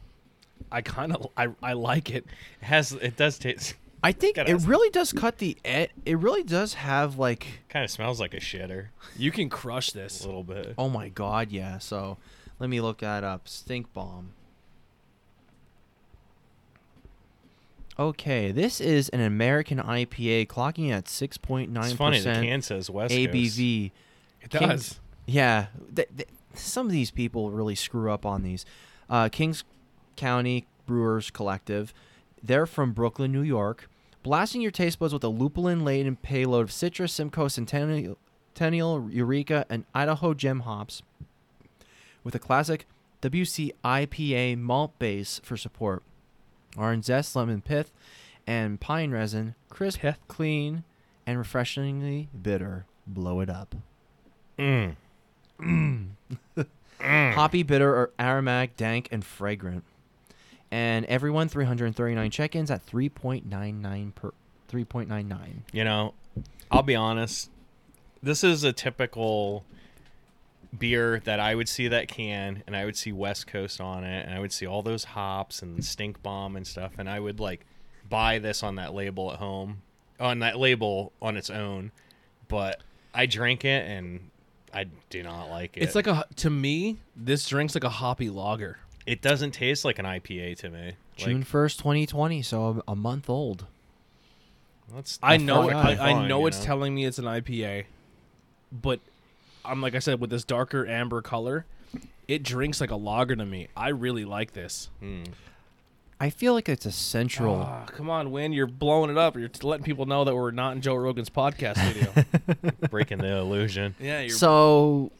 I kind of I, I like it. It has it does taste I think Gotta it really does cut the ed- it really does have like kind of smells like a shitter You can crush this a little bit. oh my god, yeah. So let me look that up. Stink bomb. Okay, this is an American IPA clocking at 6.9% It's funny the can says West Coast. ABV. It King- does. Yeah, th- th- some of these people really screw up on these. Uh, Kings County Brewers Collective. They're from Brooklyn, New York. Blasting your taste buds with a lupulin laden payload of citrus, Simcoe, Centennial, Centennial, Eureka, and Idaho gem hops. With a classic WC IPA malt base for support. Orange zest, lemon pith, and pine resin. Crisp, Pith? clean, and refreshingly bitter. Blow it up. Mm. Hoppy, bitter, or aromatic, dank, and fragrant. And everyone 339 check-ins at 3.99 per 3.99. You know, I'll be honest. This is a typical beer that I would see that can and I would see West Coast on it and I would see all those hops and stink bomb and stuff and I would like buy this on that label at home on that label on its own but I drank it and I do not like it. It's like a to me. This drinks like a hoppy lager. it doesn't taste like an IPA to me. June Like, 1st, 2020, so a, a month old. that's I know. perfectly I, I know you it's telling me it's an IPA, but I'm like I said with this darker amber color, it drinks like a lager to me. I really like this. Mm. I feel like it's a central. Ah, come on, Win, you're blowing it up. You're letting people know that we're not in Joe Rogan's podcast studio. breaking the illusion. yeah, you're. so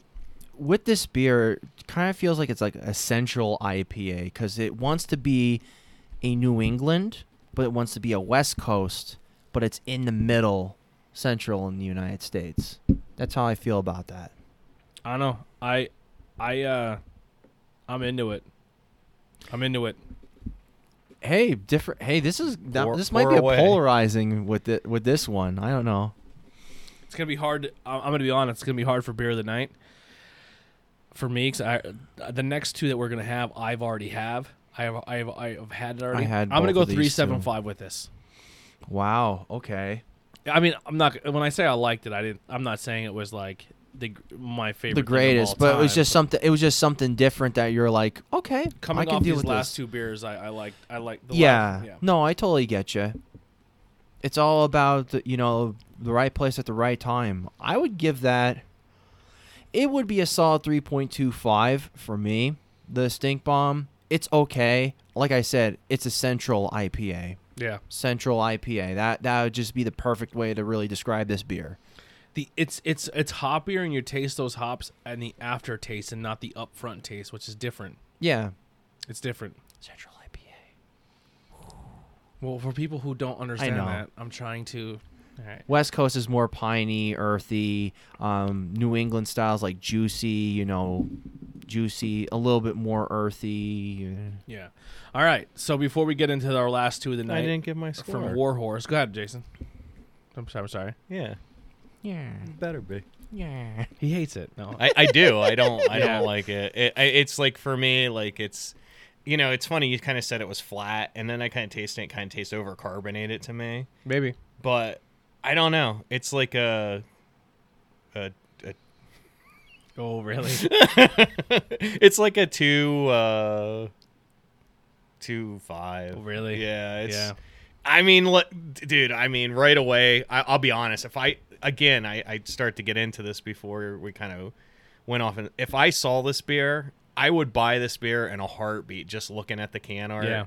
with this beer, it kind of feels like it's like a central IPA because it wants to be a New England, but it wants to be a West Coast, but it's in the middle, central in the United States. That's how I feel about that. I don't know. I, I, uh, I'm into it. I'm into it. Hey, different. Hey, this is that, Pour- this might be a away. polarizing with it with this one. I don't know. It's gonna be hard. To, I- I'm gonna be honest. It's gonna be hard for beer of the night. For me, 'cause I, the next two that we're gonna have, I've already have. I have. I have. I have had it already. I had I'm gonna go of these, three seven too. five with this. Wow. Okay. I mean, I'm not. When I say I liked it, I didn't. I'm not saying it was like the my favorite. The greatest, but it was just something. It was just something different that you're like, okay, I coming can off deal these with last this. two beers. I, I like. I like. The yeah. yeah. No, I totally get you. It's all about the, you know the right place at the right time. I would give that. It would be a solid three point two five for me. The stink bomb. It's okay. Like I said, it's a central IPA. Yeah. Central IPA. That that would just be the perfect way to really describe this beer. The it's it's it's hoppier, and you taste those hops and the aftertaste, and not the upfront taste, which is different. Yeah. It's different. Central IPA. Well, for people who don't understand that, I'm trying to. All right. West Coast is more piney, earthy. Um, New England styles like juicy, you know, juicy, a little bit more earthy. Yeah. All right. So before we get into our last two of the night, I didn't give my score. from Warhorse. Go ahead, Jason. I'm sorry. I'm sorry. Yeah, Yeah, better be. yeah. He hates it. No. I, I do. I don't. I Yeah. don't like it. it. I- It's like for me, like it's, you know, it's funny. You kind of said it was flat, and then I kind of tasted it. it Kind of tastes over carbonated to me, Maybe. but I don't know. It's like a, a, a Oh, really? it's like a two, uh, two five. Oh, really? Yeah. It's, yeah. I mean, look, dude. I mean, right away. I, I'll be honest. If I again, I I start to get into this before we kind of went off. And if I saw this beer, I would buy this beer in a heartbeat just looking at the can art. Yeah.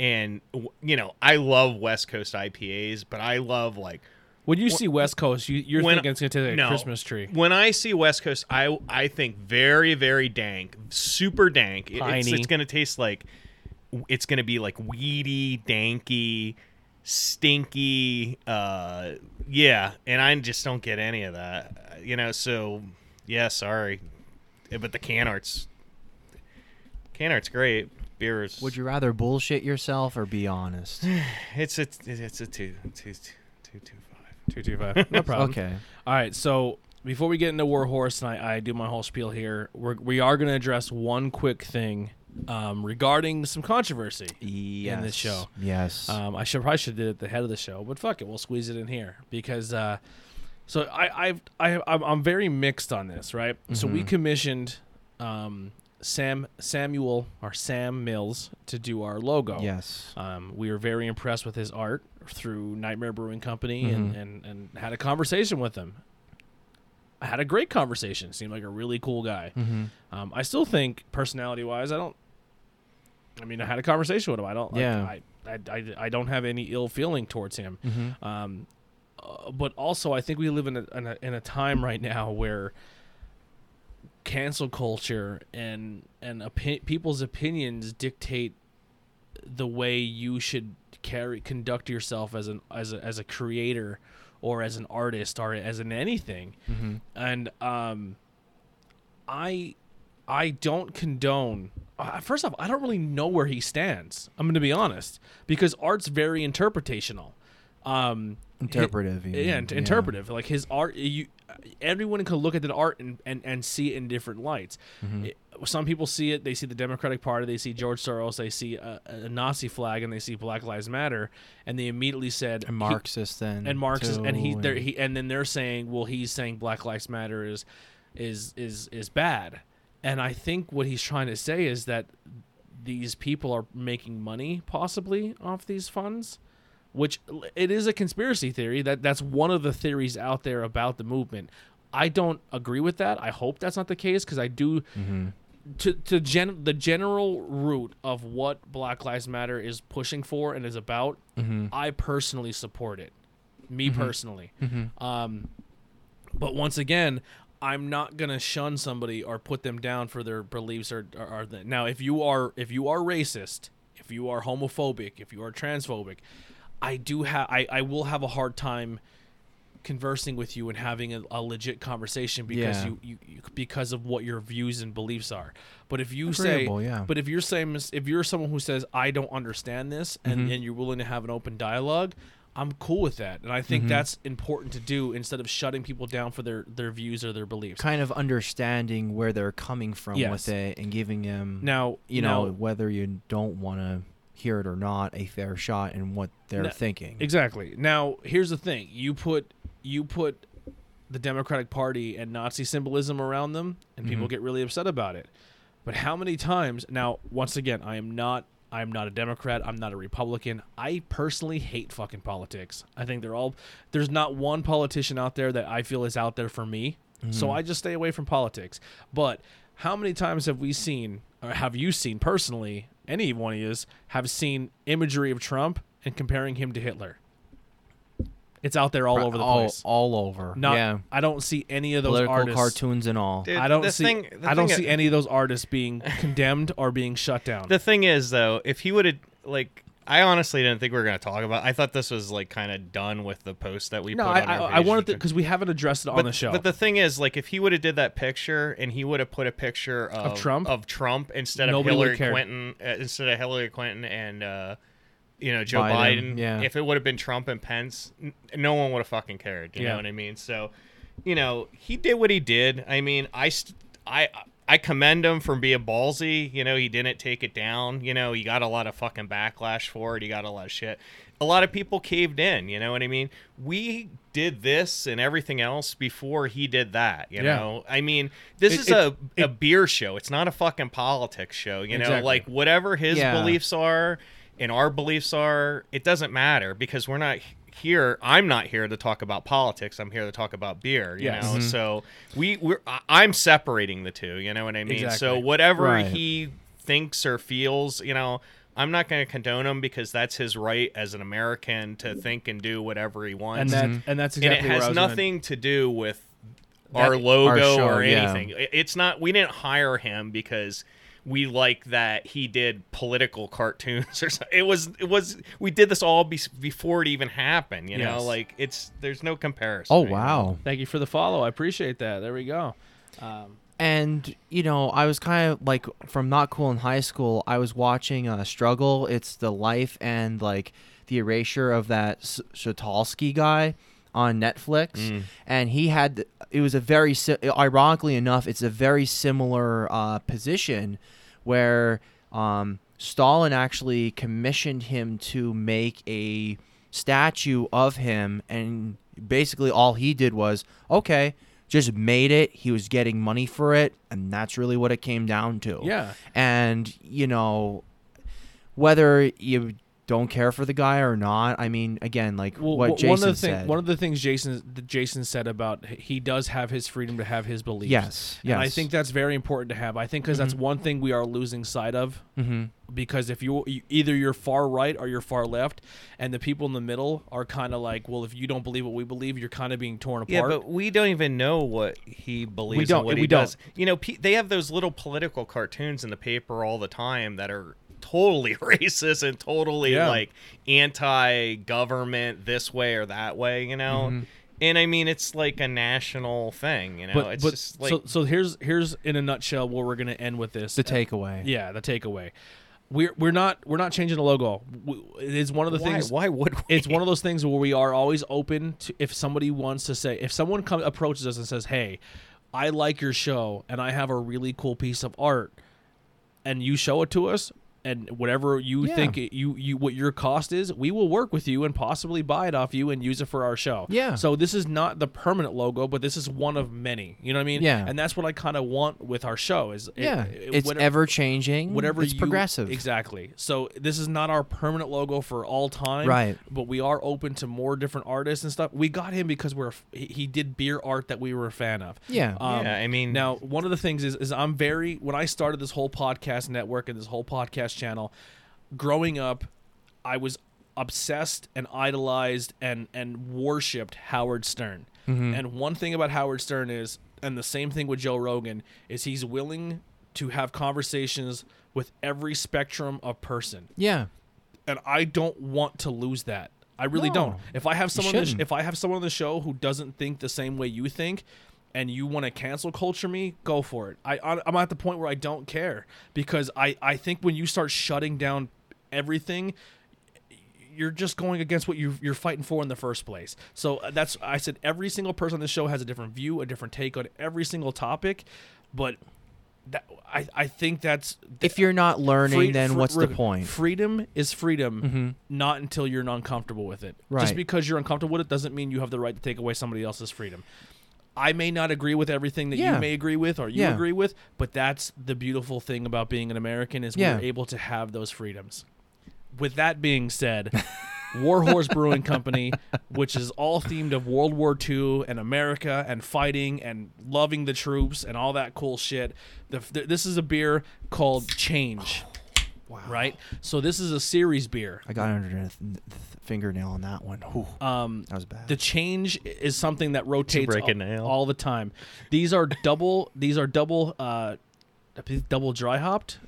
and you know, I love West Coast IPAs, but I love like When you see West Coast, you, you're when- thinking it's gonna taste like a no. Christmas tree. When I see West Coast, I I think very very dank, super dank. It- It's, it's gonna taste like it's gonna be like weedy, danky, stinky. Uh, yeah, and I just don't get any of that. You know, so yeah, sorry, but the can art's can art's great. Beer is Would you rather bullshit yourself or be honest? It's a it's a two two two two two five. Two two five. No problem. okay. All right. So before we get into War Horse and I, I do my whole spiel here, we're, we are going to address one quick thing um, regarding some controversy. Yes. In this show. Yes. Um, I should probably should did it at the head of the show, but fuck it, we'll squeeze it in here because. Uh, so I I've, I I'm, very mixed on this, right? So we commissioned um, Sam Samuel or Sam Mills to do our logo. yes. Um, we were very impressed with his art through Nightmare Brewing Company and, and, and had a conversation with him. I had a great conversation. Seemed like a really cool guy. Mm-hmm. Um, I still think personality wise, I don't. I mean, I had a conversation with him. I don't. Yeah. I, I, I, I don't have any ill feeling towards him. Mm-hmm. Um, uh, but also, I think we live in a, in a in a time right now where cancel culture and and opi- people's opinions dictate the way you should carry conduct yourself as an as a, as a creator or as an artist or as in anything Mm-hmm. and um i i don't condone uh, first off i don't really know where he stands i'm going to be honest because art's very interpretational um Interpretive. you yeah, int- interpretive. Like his art, you everyone can look at the art and, and, and see it in different lights. Mm-hmm. It- some people see it; they see the Democratic Party, they see George Soros, they see a, a Nazi flag, and they see Black Lives Matter, and they immediately said And he- Marxist then. and Marxist, and he, too, they're, he, and then they're saying, well, he's saying Black Lives Matter is, is, is, is bad, and I think what he's trying to say is that these people are making money possibly off these funds, which it is a conspiracy theory. That that's one of the theories out there about the movement. I don't agree with that. I hope that's not the case because I do Mm-hmm. to to gen- the general root of what Black Lives Matter is pushing for and is about. Mm-hmm. I personally support it. Me personally. Mm-hmm. Um, but once again, I'm not gonna shun somebody or put them down for their beliefs or, or now if you are if you are racist, if you are homophobic, if you are transphobic, I do have I, I will have a hard time conversing with you and having a, a legit conversation because Yeah. you, you, you because of what your views and beliefs are. But if you Agreeable, say yeah. but if you're saying if you're someone who says I don't understand this and, Mm-hmm. and you're willing to have an open dialogue, I'm cool with that. And I think Mm-hmm. that's important to do instead of shutting people down for their, their views or their beliefs. Kind of understanding where they're coming from Yes. with it and giving them, Now, you know, now- whether you don't want to hear it or not, a fair shot in what they're No, thinking. Exactly. Now, here's the thing: you put you put the Democratic Party and Nazi symbolism around them, and people Mhm. get really upset about it. But how many times? Now, once again, I am not. I am not a Democrat. I'm not a Republican. I personally hate fucking politics. I think they're all. There's not one politician out there that I feel is out there for me. So mm-hmm. I just stay away from politics. But how many times have we seen, or have you seen personally, any one of you have seen imagery of Trump and comparing him to Hitler? It's out there all over the all, place. all over. Not, yeah, I don't see any of those political artists. cartoons and all. Dude, I don't see. thing- I don't see is- any of those artists being condemned or being shut down. The thing is, though, if he would have like, I honestly didn't think we were going to talk about. I thought this was like kind of done with the post that we no, put I, on I, our I page. wanted to because we haven't addressed it on the show. But the thing is, like, if he would have did that picture and he would have put a picture of, Trump? of Trump instead of Hillary. Clinton, uh, instead of Hillary Clinton and uh, you know Joe Biden, Biden, yeah. if it would have been Trump and Pence, n- no one would have fucking cared. You Yeah. know what I mean? So, you know, he did what he did. I mean, I st- I. I commend him for being ballsy. You know, he didn't take it down. You know, he got a lot of fucking backlash for it. He got a lot of shit. A lot of people caved in. You know what I mean? We did this and everything else before he did that. You Yeah. know, I mean, this It- is it- a, it- a beer show. It's not a fucking politics show. You know, like whatever his Yeah. beliefs are and our beliefs are, it doesn't matter because we're not here. I'm not here to talk about politics. I'm here to talk about beer. You Yes. know, Mhm. so we we're I- I'm separating the two. You know what I mean? exactly. So whatever Right. he thinks or feels, you know, I'm not going to condone him because that's his right as an American to think and do whatever he and wants. that Mhm. and that's and exactly it where I has was gonna- nothing to do with That- our logo show, or anything. I- It's not. We didn't hire him because we like that he did political cartoons or something. It was. It was. We did this all be, before it even happened. You know, Yes. like it's. There's no comparison. Oh right now. wow. Thank you for the follow. I appreciate that. There we go. Um, and you know i was kind of like from not cool in high school i was watching uh struggle it's the life and like the erasure of that S- Shatalsky guy on netflix Mm. and he had it was a very ironically enough it's a very similar uh position where um stalin actually commissioned him to make a statue of him and basically all he did was okay just made it he was getting money for it and that's really what it came down to yeah. and you know whether you don't care for the guy or not i mean again like Well, what jason one of the thing, said one of the things Jason Jason said about he does have his freedom to have his beliefs. yes yes And I think that's very important to have. I think because that's Mhm. one thing we are losing sight of. mm-hmm. Because if you, you either you're far right or you're far left, and the people in the middle are kind of like, well, if you don't believe what we believe, you're kind of being torn apart. Yeah, but we don't even know what he believes. We don't- And what we he don't. does. You know, pe- they have those little political cartoons in the paper all the time that are totally racist and totally Yeah. like anti-government this way or that way. You know, Mhm. and I mean it's like a national thing. You know, but, it's but just like so so here's here's in a nutshell where we're gonna end with this. the takeaway Yeah, the takeaway. We're we're not we're not changing the logo. It is one of the why, things. why would we? it's one of those things where we are always open to if somebody wants to say if someone come, approaches us and says hey i like your show and i have a really cool piece of art and you show it to us and whatever you Yeah. think you you what your cost is we will work with you and possibly buy it off you and use it for our show. Yeah. so this is not the permanent logo but this is one of many. You know what i mean? Yeah. and that's what i kind of want with our show is it- yeah. it- it's ever changing whatever it's you- progressive. Exactly. So this is not our permanent logo for all time Right. but we are open to more different artists and stuff. We got him because we're he he did beer art that we were a fan of. Yeah. Um, yeah, I mean, now one of the things is is i'm very when i started this whole podcast network and this whole podcast channel growing up i was obsessed and idolized and and worshipped howard stern Mhm. and one thing about howard stern is and the same thing with joe rogan is he's willing to have conversations with every spectrum of person yeah and I don't want to lose that. I really No, don't. If I have someone, sh- if I have someone on the show who doesn't think the same way you think, and you want to cancel culture me, go for it. I I'm at the point where I don't care because I I think when you start shutting down everything. You're just going against what you you're fighting for in the first place. So uh, that's I said every single person on the show has a different view, a different take on every single topic, but that I I think that's if you're not learning Free- then what's the point Freedom is freedom, Mhm. not until you're uncomfortable with it. Right. Just because you're uncomfortable with it doesn't mean you have the right to take away somebody else's freedom. I may not agree with everything that Yeah. you may agree with or you Yeah. agree with, but that's the beautiful thing about being an American is Yeah. we're able to have those freedoms. With that being said, Warhorse Brewing Company, which is all themed of World War II and America and fighting and loving the troops and all that cool shit. The, th this is a beer called Change. Wow Right? So this is a series beer. i got under the th- th- fingernail on that one Whew, Um, that was bad the change is something that rotates break a all, nail. all the time. These are double. These are double. Uh, double dry hopped.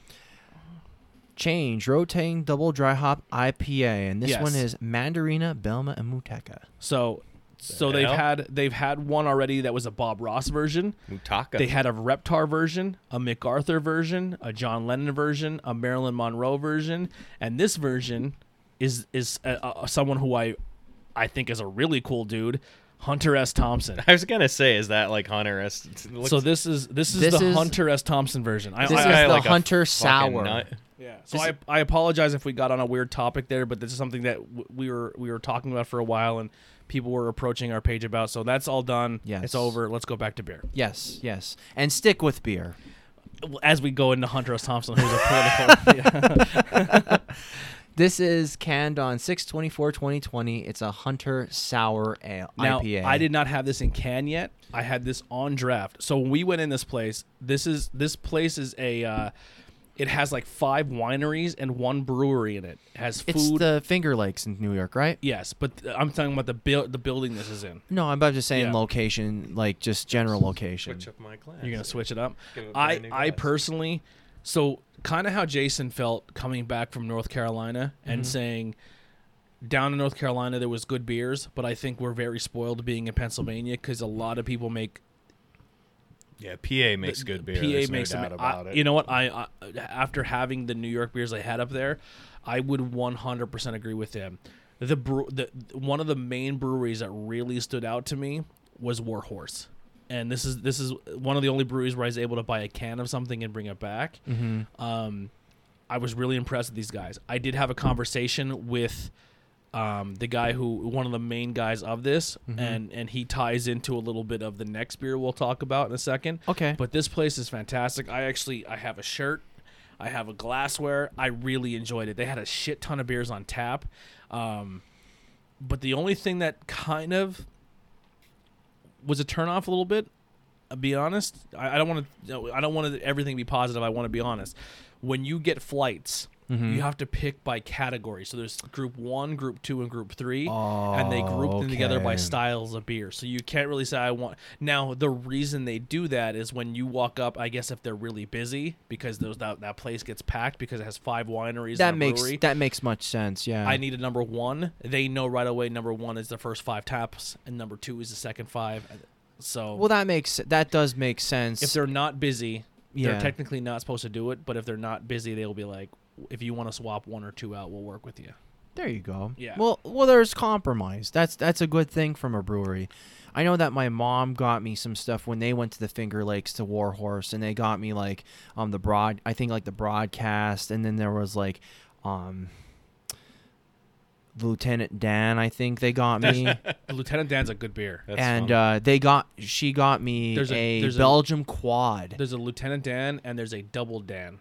change rotating double dry hop ipa and this Yes. one is mandarina belma and Motueka So, so The they've hell? had they've had one already that was a Bob Ross version. Motueka. They had a Reptar version, a MacArthur version, a John Lennon version, a Marilyn Monroe version, and this version is is uh, uh, someone who I I think is a really cool dude, Hunter S. Thompson. I was gonna say, is that like Hunter S? looks- So this is this is This the is- Hunter S. Thompson version. I, This I- is guy the like Hunter Sour. nut. Yeah. So This I, I apologize if we got on a weird topic there, but this is something that w- we were we were talking about for a while and people were approaching our page about. So that's all done. Yes. It's over. Let's go back to beer. yes yes and stick with beer As we go into Hunter S. Thompson, who's a political. This is canned on 624-2020. It's a Hunter Sour Ale Now IPA. I did not have this in can yet. I had this on draft. So when we went in this place, this is this place is a uh, It has like five wineries and one brewery in it. It has food. It's the Finger Lakes in New York, right? yes, but I'm talking about the build the building this is in. No, I'm about just saying Yeah. location, like just general location. Switch up my glass. You're gonna switch it up. Give it a I brand new I glass. personally, so kind of how Jason felt coming back from North Carolina and Mhm. saying, down in North Carolina there was good beers, but I think we're very spoiled being in Pennsylvania because a lot of people make Yeah, PA makes good beer. PA makes no doubt I- it. You know what? I, I after having the New York beers I had up there, I would 100% agree with them. The, brew, the one of the main breweries that really stood out to me was Warhorse. And this is this is one of the only breweries where I was able to buy a can of something and bring it back. Mm-hmm. Um, I was really impressed with these guys. I did have a conversation with um, the guy who one of the main guys of this, Mhm. and and he ties into a little bit of the next beer we'll talk about in a second. Okay. But this place is fantastic. I actually I have a shirt, I have a glassware. I really enjoyed it. They had a shit ton of beers on tap. Um, but the only thing that kind of was a turnoff a little bit. I'll be honest. I, I don't want to. I don't want everything to be positive. I want to be honest. When you get flights, Mhm. you have to pick by category. So there's group one, group two, and group three, and they group them together by styles of beer. So you can't really say I want. Now the reason they do that is when you walk up. I guess if they're really busy because those that, that place gets packed because it has five wineries. that makes brewery. that makes much sense. Yeah. I need a number one. They know right away. Number one is the first five taps, and number two is the second five. So well, that makes that does make sense. if they're not busy, yeah. they're technically not supposed to do it. But if they're not busy, they'll be like, if you want to swap one or two out, we'll work with you. There you go. Yeah. Well, well, there's compromise. That's that's a good thing from a brewery. I know that my mom got me some stuff when they went to the Finger Lakes to Warhorse, and they got me like um the broad. I think like the broadcast, and then there was like um Lieutenant Dan. I think they got me, Lieutenant Dan's a good beer. That's and uh, they got she got me There's a- a, there's a- Belgium quad. There's a Lieutenant Dan and there's a Double Dan.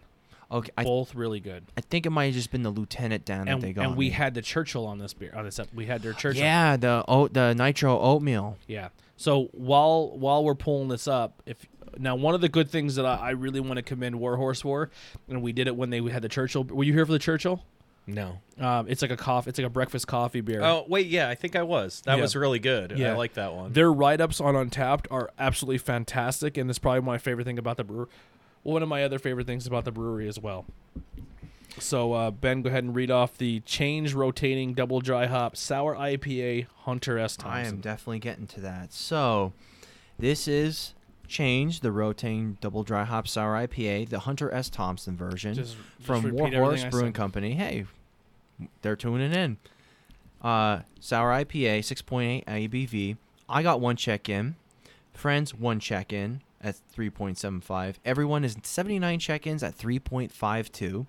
Okay, I, Both really good. I think it might have just been the Lieutenant Dan And, that they got. and we me. had the Churchill on this beer on this. ep- We had their Churchill. yeah the oat the nitro oatmeal. Yeah. So while while we're pulling this up, if now one of the good things that I, I really want to commend Warhorse for, and we did it when they had the Churchill. Were you here for the Churchill? no. Um, it's like a coffee. It's like a breakfast coffee beer. Oh wait, yeah, I think I was. That Yeah. was really good. Yeah. I like that one. Their write ups on Untappd are absolutely fantastic, and it's probably my favorite thing about the brewer. One of my other favorite things about the brewery as well. So uh, Ben, go ahead and read off the change rotating double dry hop sour IPA Hunter S I am definitely getting to that. So, this is Change, the rotating double dry hop sour IPA, the Hunter S. Thompson version Just- from just repeat Warhorse Brewing. Company. Hey, they're tuning in. Uh, sour IPA, 6.8 ABV. I got one check in. Friends, one check in at 3.75. Everyone is 79 check ins at 3.52.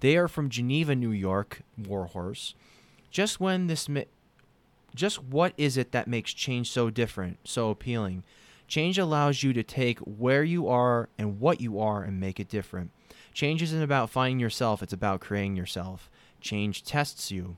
They are from Geneva, New York, Warhorse. Just when this mi- just what is it that makes change so different, so appealing? Change allows you to take where you are and what you are and make it different. Change isn't about finding yourself, it's about creating yourself. Change tests you.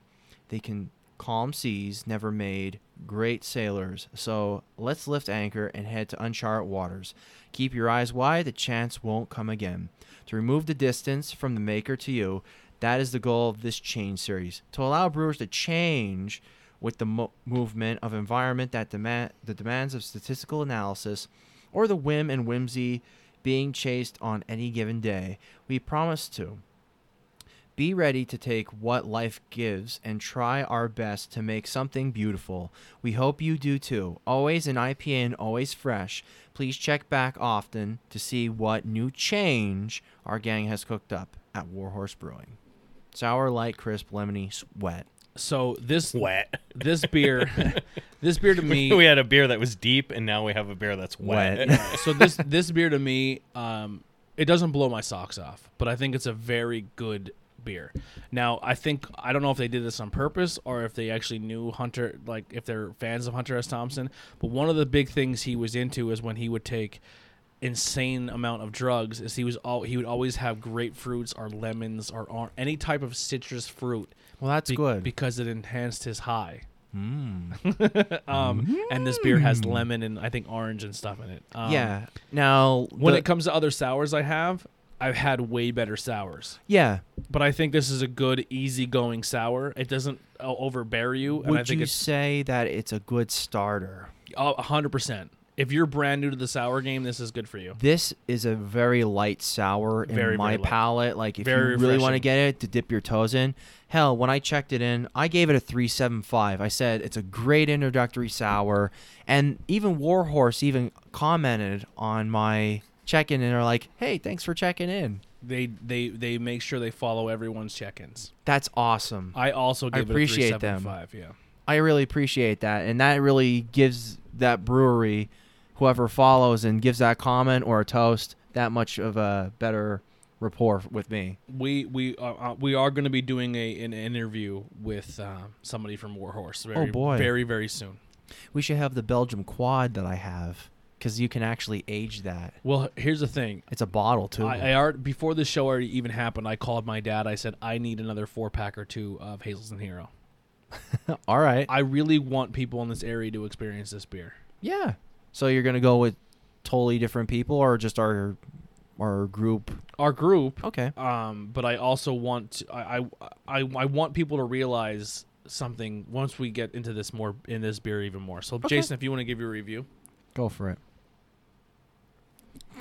They can calm seas never made great sailors. So let's lift anchor and head to uncharted waters. Keep your eyes wide, the chance won't come again. To remove the distance from the maker to you, that is the goal of this change series. To allow brewers to change with the mo- movement of environment that demand the demands of statistical analysis or the whim and whimsy being chased on any given day. We promise to be ready to take what life gives and try our best to make something beautiful. We hope you do too. Always an IPA and always fresh. Please check back often to see what new change our gang has cooked up at Warhorse Brewing. Sour, light, crisp, lemony, s- wet. So this wet. this beer, this beer to me, we had a beer that was deep, and now we have a beer that's wet. Wet. so this this beer to me, um, it doesn't blow my socks off, but I think it's a very good beer. Now, I think I don't know if they did this on purpose or if they actually knew Hunter, like if they're fans of Hunter S. Thompson. But one of the big things he was into is when he would take insane amount of drugs is he was all he would always have grapefruits or lemons or, or any type of citrus fruit Well, that's be- good. because it enhanced his high Mm. um and this beer has lemon and i think orange and stuff in it um, yeah. Now, when the- it comes to other sours I have, I've had way better sours. Yeah. But I think this is a good, easygoing sour. It doesn't uh, overbear you, and I Would think you it's say that it's a good starter? a hundred percent. If you're brand new to the sour game, this is good for you. This is a very light sour in Very, my very light. palate. Like if Very you really want to refreshing. get it to dip your toes in. Hell, when I checked it in, I gave it a 375. I said it's a great introductory sour and even Warhorse even commented on my check-in and are like, "Hey, thanks for checking in." They they they make sure they follow everyone's check-ins. That's awesome. I also I give appreciate it a them. 375, Yeah. I really appreciate that, and that really gives that brewery, whoever follows and gives that comment or a toast, that much of a better rapport with me. We we uh, uh, we are going to be doing a an interview with uh, somebody from Warhorse. Very, Oh, boy. Very very soon. We should have the Belgium quad that I have, because you can actually age that. Well, here's the thing. It's a bottle too. I, I already, before the show already even happened, I called my dad. I said I need another four pack or two of Hazleton Hero. All right. I really want people in this area to experience this beer. yeah. So you're gonna go with totally different people, or just our our group? Our group, Okay. um, but I also want to, I, I I I want people to realize something once we get into this more in this beer even more. So, Okay. Jason, if you want to give your review Go for it.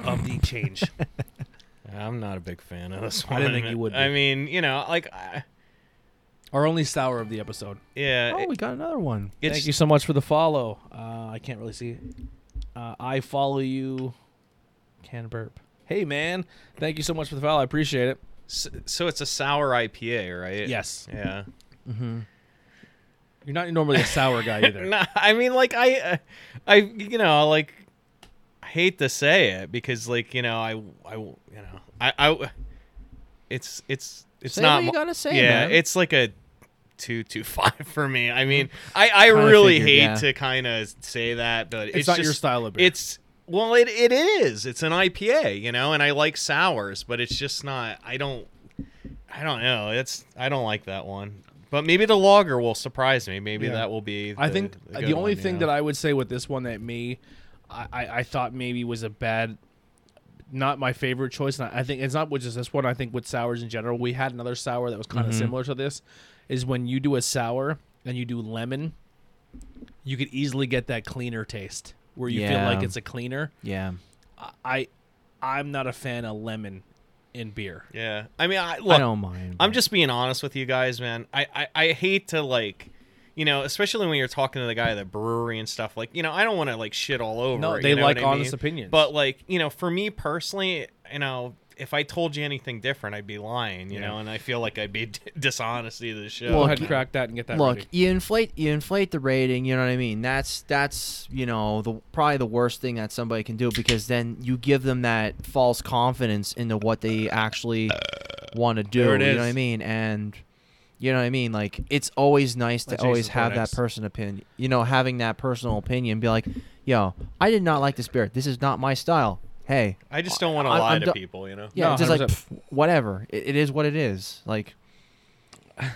Of the change, I'm not a big fan of this I one. didn't think you would I mean, you know, like, I our only sour of the episode. yeah. Oh, it- we got another one. Thank you so much for the follow. Uh, I can't really see it. Uh, I follow you. Can burp. Hey man, thank you so much for the follow. I appreciate it. So, so it's a sour IPA, right? Yes, Yeah. Mm-hmm. you're not normally a sour guy either. no, I mean, like I, uh, I, you know, like I hate to say it because, like, you know, I, I, you know, I, I, it's, it's, it's Say not. what you gotta say, yeah, man. it's like a two two five for me. I mm-hmm. mean, I, I Kinda really figured, hate yeah. to kind of say that, but It's, it's, not just, your style of beer. It's well, it it is. It's an IPA, you know, and I like sours, but it's just not. I don't. I don't know. It's I don't like that one. But maybe the logger will surprise me. Maybe Yeah. that will be. I think the, the, only one, thing that I would say with this one that me, I, I, I thought maybe was a bad, not my favorite choice. And I I think it's not with just this one. I think with sours in general, we had another sour that was kind of Mhm. similar to this. Is when you do a sour and you do lemon, you could easily get that cleaner taste where you feel like it's a cleaner. Yeah. I, I'm not a fan of lemon in beer. Yeah, I mean, I I don't mind. I'm just being honest with you guys, man. I, I I hate to like. You know, especially when you're talking to the guy at the brewery and stuff, like, you know, I don't want to like shit all over. No, it, they you know like what I honest mean? opinions. But like, you know, for me personally, you know, if I told you anything different, I'd be lying, you Yeah. know, and I feel like I'd be dishonesty to the show. Go Look, ahead and crack that and get that Look, ready. you inflate you inflate the rating. You know what I mean? That's that's you know the probably the worst thing that somebody can do because then you give them that false confidence into what they actually want to do. There it You is. know what I mean? And you know what I mean? Like it's always nice to That's always Jason's have Codex. that person opinion. You know, having that personal opinion, be like, yo, I did not like this beer. This is not my style. Hey, I just don't want to I- lie I'm to do- people, you know. yeah, No, just like 100%. pff, whatever. It, it is what it is. Like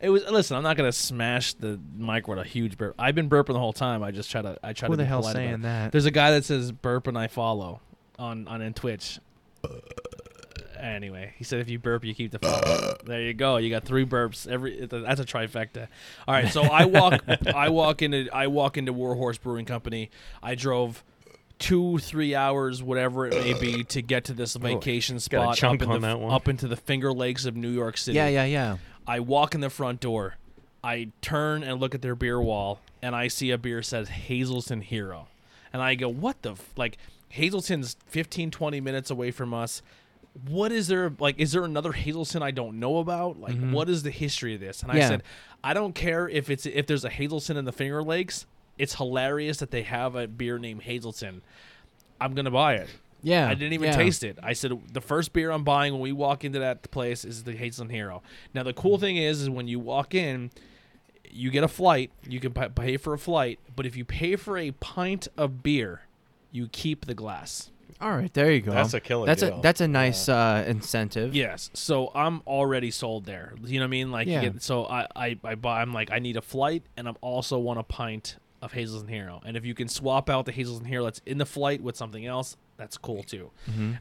it was. Listen, I'm not gonna smash the mic with a huge burp. I've been burping the whole time. I just try to. I try who to. the be hell polite about saying it. that? There's a guy that says burp and I follow on on in Twitch. Anyway, he said if you burp, you keep the follow. there you go. You got three burps. Every that's a trifecta. All right, so I walk. I walk into. I walk into Warhorse Brewing Company. I drove two, three hours, whatever it may be, to get to this oh, vacation got spot up, in on the, that one. up into the Finger Lakes of New York City. yeah, yeah, yeah. I walk in the front door. I turn and look at their beer wall, and I see a beer says Hazleton Hero. And I go, what the? F-? Like, Hazleton's 15, 20 minutes away from us. What is there? Like, is there another Hazleton I don't know about? Like, mm-hmm. what is the history of this? And I said, I don't care if it's if there's a Hazleton in the Finger Lakes. It's hilarious that they have a beer named Hazleton. I'm gonna buy it. Yeah. I didn't even yeah. taste it. I said the first beer I'm buying when we walk into that place is the Hazleton Hero. Now the cool mm. thing is, is when you walk in, you get a flight. You can pay for a flight, but if you pay for a pint of beer, you keep the glass. All right, there you go. That's a killer That's deal. a that's a nice uh, incentive. Yes, so I'm already sold there. You know what I mean? Like, you Yeah. get, so I, I, I buy. I'm like, I need a flight, and I'm also want a pint of Hazleton Hero. And if you can swap out the Hazleton Hero that's in the flight with something else, that's cool too.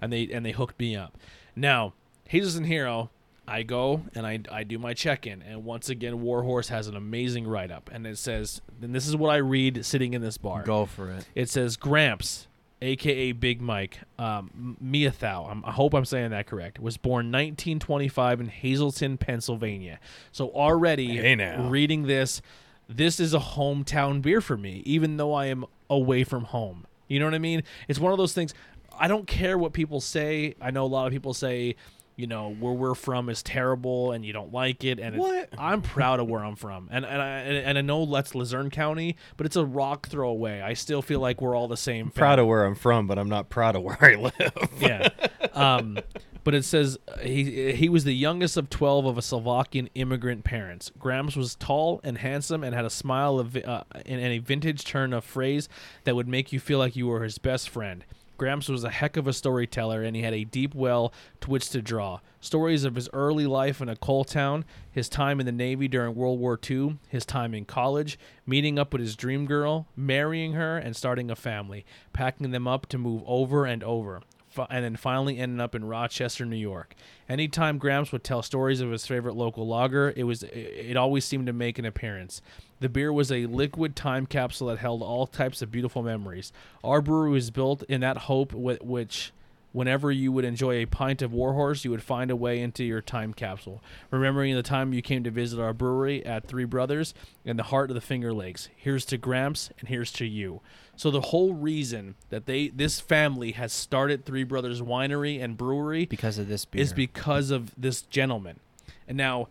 And they and they hooked me up. Now, Hazleton Hero, I go and I, I do my check in, and once again, Warhorse has an amazing write up, and it says, and this is what I read sitting in this bar. Go for it. It says Gramps, aka Big Mike, um, Meathau. I'm, I hope I'm saying that correct. Was born 1925 in Hazleton, Pennsylvania. So already Hey reading this, this is a hometown beer for me, even though I am away from home. You know what I mean? It's one of those things. I don't care what people say. I know a lot of people say, you know, where we're from is terrible and you don't like it. And it-? I'm proud of where I'm from, and and I and I know that's Luzerne County, but it's a rock throw away. I still feel like we're all the same. proud of where I'm from, but I'm not proud of where I live. yeah. Um, but it says uh, he he was the youngest of twelve of a Slovakian immigrant parents. Grams was tall and handsome and had a smile of uh, and, and a vintage turn of phrase that would make you feel like you were his best friend. Gramps was a heck of a storyteller, and he had a deep well to which to draw. Stories of his early life in a coal town, his time in the Navy during World War II, his time in college, meeting up with his dream girl, marrying her, and starting a family, packing them up to move over and over and then finally ended up in Rochester, New York. Anytime Gramps would tell stories of his favorite local lager, it was it always seemed to make an appearance. The beer was a liquid time capsule that held all types of beautiful memories. Our brewery was built in that hope, with which whenever you would enjoy a pint of Warhorse, you would find a way into your time capsule. Remembering the time you came to visit our brewery at Three Brothers in the heart of the Finger Lakes. Here's to Gramps and here's to you. So the whole reason that they this family has started Three Brothers Winery and Brewery Because of this beer. is because of this gentleman. And now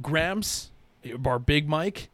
Gramps our Big Mike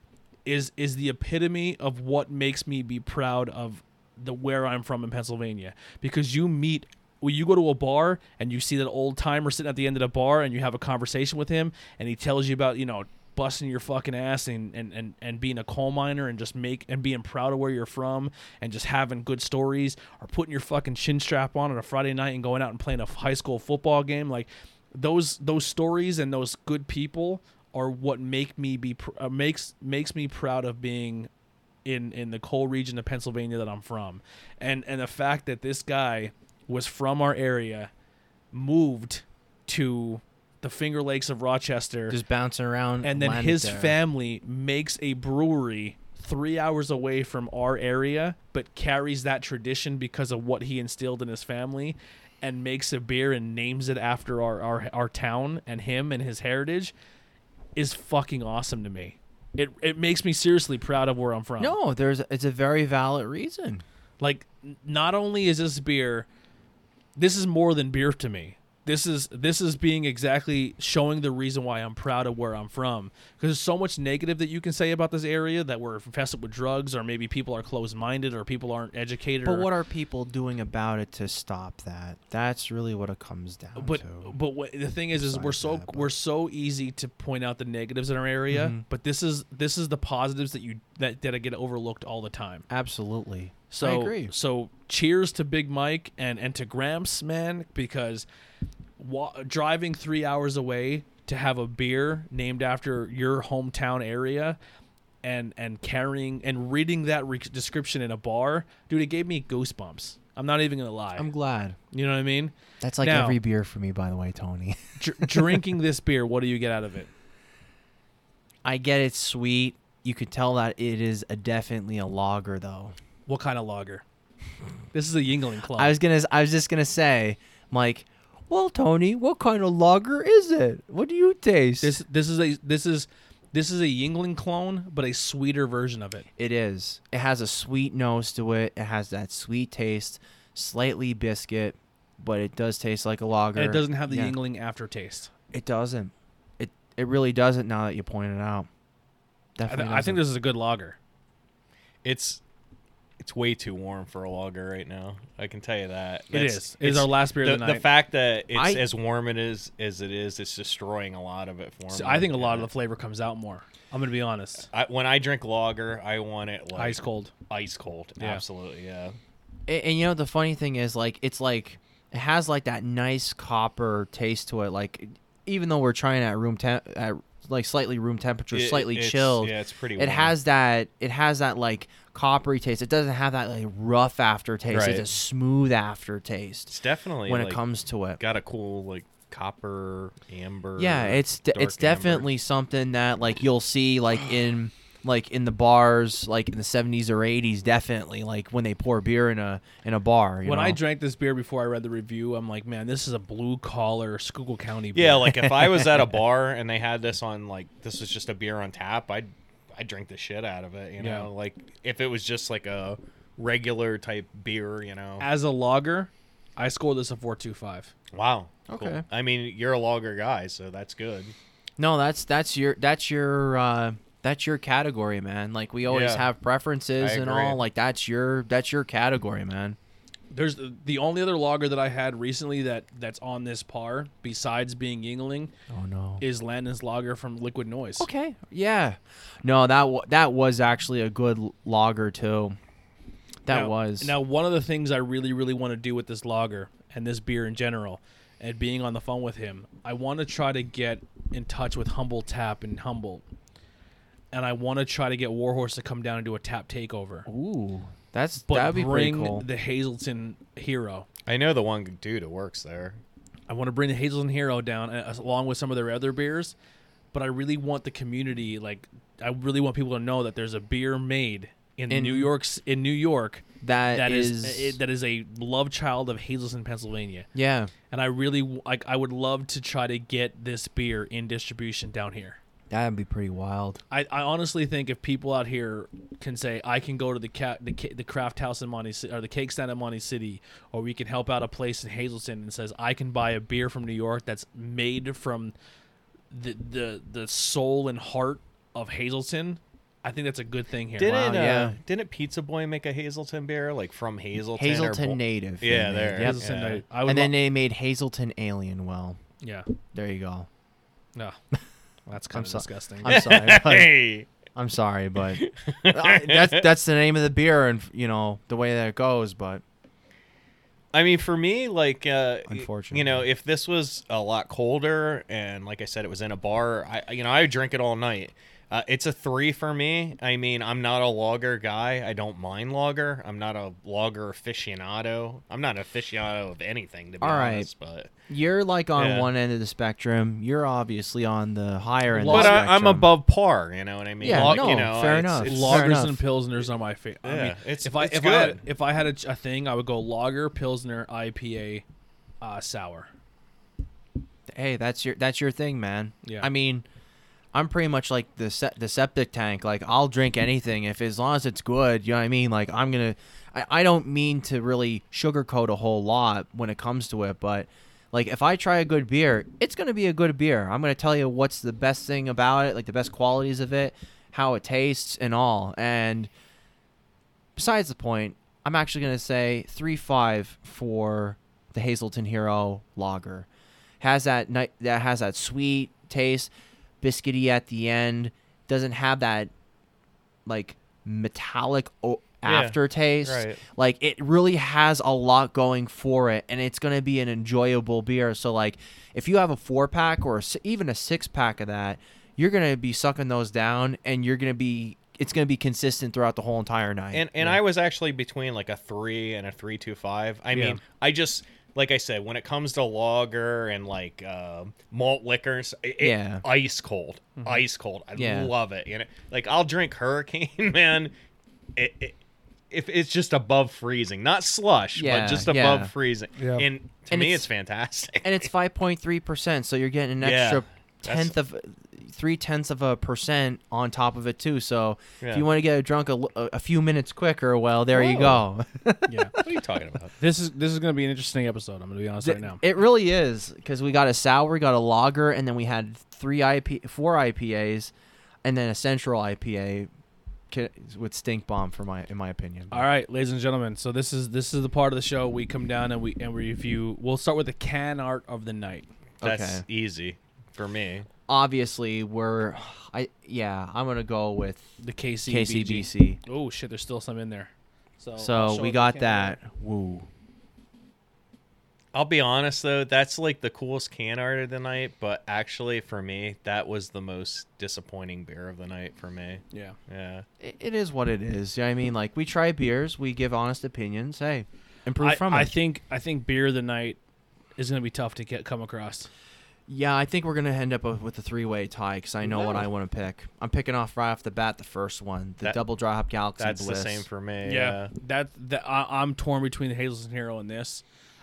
is is the epitome of what makes me be proud of the where I'm from in Pennsylvania because you meet when you go to a bar and you see that old timer sitting at the end of the bar and you have a conversation with him and he tells you about you know busting your fucking ass and, and, and, and being a coal miner and just make and being proud of where you're from and just having good stories or putting your fucking chin strap on on a Friday night and going out and playing a high school football game. Like those those stories and those good people are what make me be uh, makes makes me proud of being in in the coal region of Pennsylvania that I'm from, and and the fact that this guy was from our area, moved to the Finger Lakes of Rochester, just bouncing around. and then his there. family makes a brewery three hours away from our area, but carries that tradition because of what he instilled in his family, and makes a beer and names it after our our, our town and him and his heritage, is fucking awesome to me. It it makes me seriously proud of where I'm from. No, there's it's a very valid reason. Like, not only is this beer, this is more than beer to me. This is this is being exactly showing the reason why I'm proud of where I'm from. Because there's so much negative that you can say about this area that we're infested with drugs, or maybe people are closed minded, or people aren't educated. But or, what are people doing about it to stop that? That's really what it comes down but to. but what, the thing is, is we're so that, we're so easy to point out the negatives in our area. Mhm. But this is this is the positives that you that that get overlooked all the time. Absolutely. So. So cheers to Big Mike and and to Gramps, man, because wa- driving three hours away to have a beer named after your hometown area. And, and carrying and reading that re- description in a bar, dude, it gave me goosebumps. I'm not even gonna lie. I'm glad. you know what I mean? That's like Now- every beer for me, by the way, Tony. Dr- drinking this beer, what do you get out of it? I get it's sweet. You could tell that it is a definitely a lager, though. What kind of lager? This is a Yuengling Club. I was gonna. I was just gonna say, I'm like, well, Tony, what kind of lager is it? What do you taste? this this is a this is this is a Yuengling clone, but a sweeter version of it. It is. It has a sweet nose to it. It has that sweet taste, slightly biscuit, but it does taste like a lager. And it doesn't have the Yeah. Yuengling aftertaste. It doesn't. It it really doesn't. Now that you point it out, I, definitely. th- I think this is a good lager. It's it's way too warm for a lager right now. I can tell you that. It That's- is. It is it's- our last beer the, of the the fact that it's I- as warm it is as it is, it's destroying a lot of it for So me. I think a lot of the flavor comes out more. I'm gonna be honest. I, when I drink lager, I want it like Ice cold. Ice cold. Yeah. Absolutely, yeah. And, and you know the funny thing is, like, it's like it has like that nice copper taste to it. Like, even though we're trying at room temp, at like slightly room temperature, It- slightly it's- chilled. Yeah, it's pretty. it has that it has that like coppery taste. It doesn't have that like rough aftertaste. Right. It's a smooth aftertaste It's definitely when like, it comes to it. got a cool like copper amber. Yeah, it's de- dark it's amber. definitely something that like you'll see like in like in the bars like in the 70s or 80s definitely like when they pour beer in a in a bar, you when know? I drank this beer before I read the review, I'm like, man, this is a blue collar Schuylkill County beer. Yeah, like if I was at a bar and they had this on like this was just a beer on tap, I'd I'd drink the shit out of it. You Yeah. know, like if it was just like a regular type beer. You know, as a logger, I scored this a four two five. wow. Okay. Cool. I mean, you're a logger guy, so that's good. No, that's that's your that's your uh that's your category, man. Like we always Yeah. have preferences and all. Like that's your that's your category, man. There's the, the only other lager that I had recently that that's on this par besides being Yuengling Oh no. is Landon's Lager from Liquid Noise. Okay. Yeah. No, that w- that was actually a good l- lager too. That Now- was. Now, one of the things I really, really want to do with this lager and this beer in general, and being on the phone with him, I want to try to get in touch with Humble Tap in Humboldt, and I want to try to get Warhorse to come down and do a tap takeover, Ooh. That's but that'd be pretty bring cool. the Hazleton Hero. I know the one dude that works there. I want to bring the Hazleton Hero down uh, along with some of their other beers, but I really want the community like I really want people to know that there's a beer made in, In- New York's in New York That that is, is, that is a love child of Hazleton, Pennsylvania. yeah. And I really like I would love to try to get this beer in distribution down here. That'd be pretty wild. I, I honestly think if people out here can say I can go to the ca- the, ca- the craft house in Monty Ci- or the cake stand in Monty City, or we can help out a place in Hazleton and says I can buy a beer from New York that's made from the the the soul and heart of Hazleton. I think that's a good thing here. Didn't Wow, uh, yeah. didn't Pizza Boy make a Hazleton beer like from Hazleton? or Hazleton native. Yeah, made. there. Yep. Hazleton, Yeah. I, I would And then lo- they made Hazleton Alien. Well, yeah, there you go. no, that's kind I'm of so- disgusting. I'm sorry. but, Hey, I'm sorry, but I- that's that's the name of the beer, and you know the way that it goes. But I mean, for me, like, uh, Unfortunately. you know, if this was a lot colder and, like I said, it was in a bar, I, you know, I would drink it all night. Uh, it's a three for me. I mean, I'm not a logger guy. I don't mind logger. I'm not a logger aficionado. I'm not an aficionado of anything, to be All right. honest. But you're like on Yeah. one end of the spectrum. You're obviously on the higher end. Well, of but the I, I'm above par. You know what I mean? Yeah, Log- no, you know, fair it's- enough. it's- Fair Lagers enough. and pilsners are my favorite. I Yeah, mean, it's- if I it's if I had good. if I had a, a thing, I would go logger, pilsner, IPA, uh, sour. hey, that's your that's your thing, man. Yeah. I mean, I'm pretty much like the se- the septic tank. Like I'll drink anything if as long as it's good. You know what I mean? Like I'm gonna. I, I don't mean to really sugarcoat a whole lot when it comes to it, but like if I try a good beer, it's gonna be a good beer. I'm gonna tell you what's the best thing about it, like the best qualities of it, how it tastes, and all. And besides the point, I'm actually gonna say three five for the Hazleton Hero Lager. Has that ni- that has that sweet taste, biscuity at the end. Doesn't have that like metallic o- Yeah, aftertaste. right. Like it really has a lot going for it, and it's gonna be an enjoyable beer. So like, if you have a four pack or a even a six pack of that, you're gonna be sucking those down, and you're gonna be it's gonna be consistent throughout the whole entire night. And and I was actually between like a three and a three two five. I Yeah. mean, I just like I said, when it comes to lager and like uh, malt liquors, it, it- Yeah. ice cold, ice cold. I Yeah. love it. You know, like I'll drink Hurricane, man. It, it, if it's just above freezing, not slush, Yeah, but just yeah. above freezing, Yeah. and to And me, it's- it's fantastic. and it's five point three percent, so you're getting an extra that's- tenth of three tenths of a percent on top of it too. So if you want to get drunk a few minutes quicker, well, there you go. Yeah, what are you talking about? this is this is gonna be an interesting episode. I'm gonna be honest right now. It really is because we got a sour, we got a lager, and then we had three IP, four IPAs, and then a central IPA with stink bomb for my in my opinion. All right, ladies and gentlemen. So this is this is the part of the show we come down and we and we review. We'll start with the can art of the night. That's Okay. easy for me. Obviously, we're I yeah, I'm gonna go with The KC KCBC. Oh shit, there's still some in there. So So we got can that. Woo. I'll be honest though, that's like the coolest can art of the night, but actually for me, that was the most disappointing beer of the night for me. Yeah. Yeah. It, it is what it is. I mean, like we try beers, we give honest opinions. Hey, improve I, from I it. I think I think beer of the night is going to be tough to get come across. Yeah, I think we're gonna end up with a three-way tie because I know what I want to pick. I'm picking off right off the bat the first one, the That- double dry hop Galaxy That's Bliss. the same for me. Yeah, that that I, I'm torn between the Hazleton Hero and this.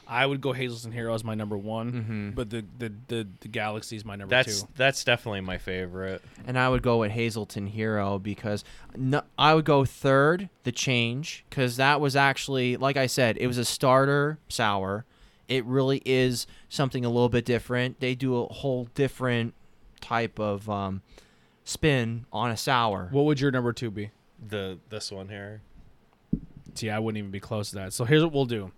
I would go Hazleton Hero as my number one, Mhm. but the the the, the Galaxy is my number That's two. that's definitely my favorite. and I would go with Hazleton Hero because no, I would go third, the change, because that was actually, like I said, it was a starter sour. It really is something a little bit different. They do a whole different type of um, spin on a sour. What would your number two be? The this one here. See, I wouldn't even be close to that. So here's what we'll do.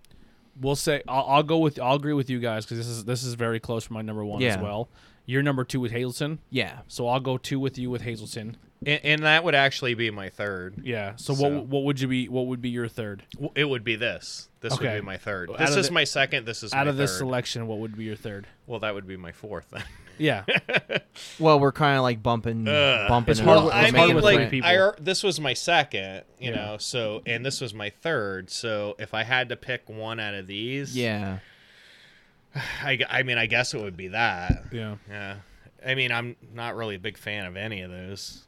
We'll say I'll, I'll go with I'll agree with you guys because this is this is very close for my number one as well. Your number two with Hazleton, Yeah. so I'll go two with you with Hazleton. And, and that would actually be my third. Yeah. So, So- what what would you be? What would be your third W- It would be this. This Okay. would be my third. Out This of is the- my second. This is out my of this third. selection? What would be your third? Well, that would be my fourth. Then. Yeah. Well, we're kind of like bumping, Ugh. bumping. It's it hard up. with- I it's hard mean, with like people. I, ar- this was my second, you Yeah. know. So, and this was my third. So, if I had to pick one out of these, yeah. I, I mean, I guess it would be that. Yeah. Yeah. I mean, I'm not really a big fan of any of those.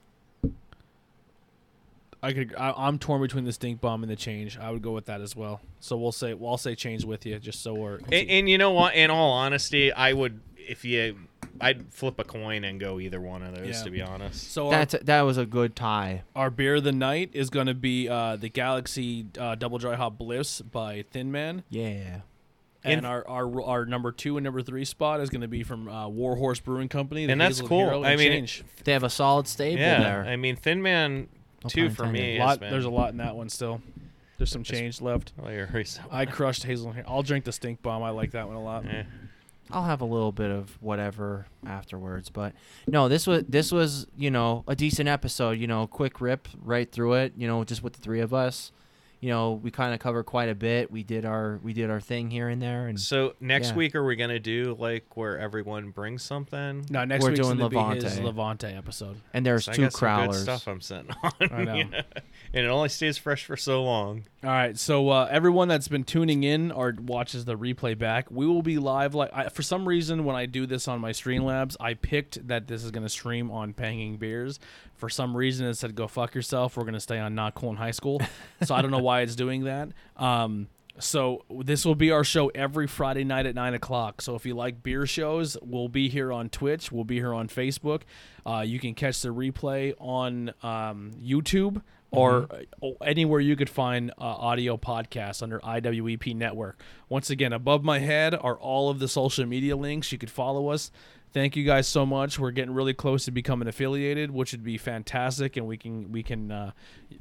I could. I, I'm torn between the stink bomb and the change. I would go with that as well. So we'll say. Well, I'll say change with you, just so we're. And, and you know what? In all honesty, I would if you, I'd flip a coin and go either one of those. Yeah. To be honest. so our, That's that was a good tie. our beer of the night is going to be uh, the Galaxy uh, Double Dry Hop Bliss by Thin Man, Yeah Yeah. And And- our, our our number two and number three spot is going to be from uh, Warhorse Brewing Company. And that's Hazel cool. Hero I mean, change. They have a solid stable yeah. there. I mean, Thin Man No two for intended. me. lot, has there's a lot in that one still. There's some change left. Oh, you're. I crushed Hazel. I'll drink the stink bomb. I like that one a lot. Eh. I'll have a little bit of whatever afterwards, but no, this was this was you know a decent episode. You know, quick rip right through it. You know, just with the three of us. You know, we kind of cover quite a bit. We did our we did our thing here and there, and So next Yeah. week, are we gonna do like where everyone brings something? No, next We're week's doing gonna be his Levante. Levante episode. and there's So I two got some good crowlers. stuff I'm sitting on. I know. and it only stays fresh for so long. All right, so uh, everyone that's been tuning in or watches the replay back, we will be live. Like I, for some reason, when I do this on my Streamlabs, I picked that this is going to stream on Bangin Beers. For some reason, it said "Go fuck yourself." We're going to stay on Not Cool in High School, so I don't know why it's doing that. Um, so this will be our show every Friday night at nine o'clock. So if you like beer shows, we'll be here on Twitch. We'll be here on Facebook. Uh, you can catch the replay on um, YouTube or uh, anywhere you could find uh, audio podcasts under IWEP Network. Once again, above my head are all of the social media links. You could follow us. Thank you guys so much. We're getting really close to becoming affiliated, which would be fantastic, and we can we can uh,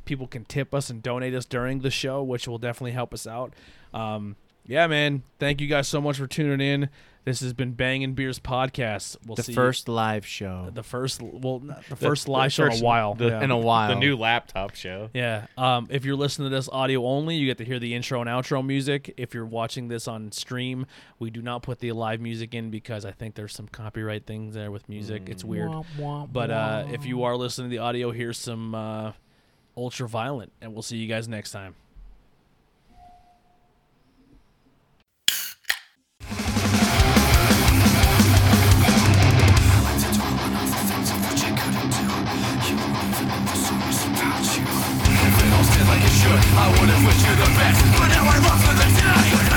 people can tip us and donate us during the show, which will definitely help us out. Um, yeah, man. Thank you guys so much for tuning in. This has been Bangin' Beers podcast. We'll The see first live show the first well not the first live the show in a while. the- yeah. in a while. The new laptop show. Yeah. Um, if you're listening to this audio only, you get to hear the intro and outro music. If you're watching this on stream, we do not put the live music in because I think there's some copyright things there with music. It's weird. Wah, wah, But uh, wah. if you are listening to the audio, here's some uh, UltraViolent, and we'll see you guys next time. I would have wished you the best But now I'm off for the day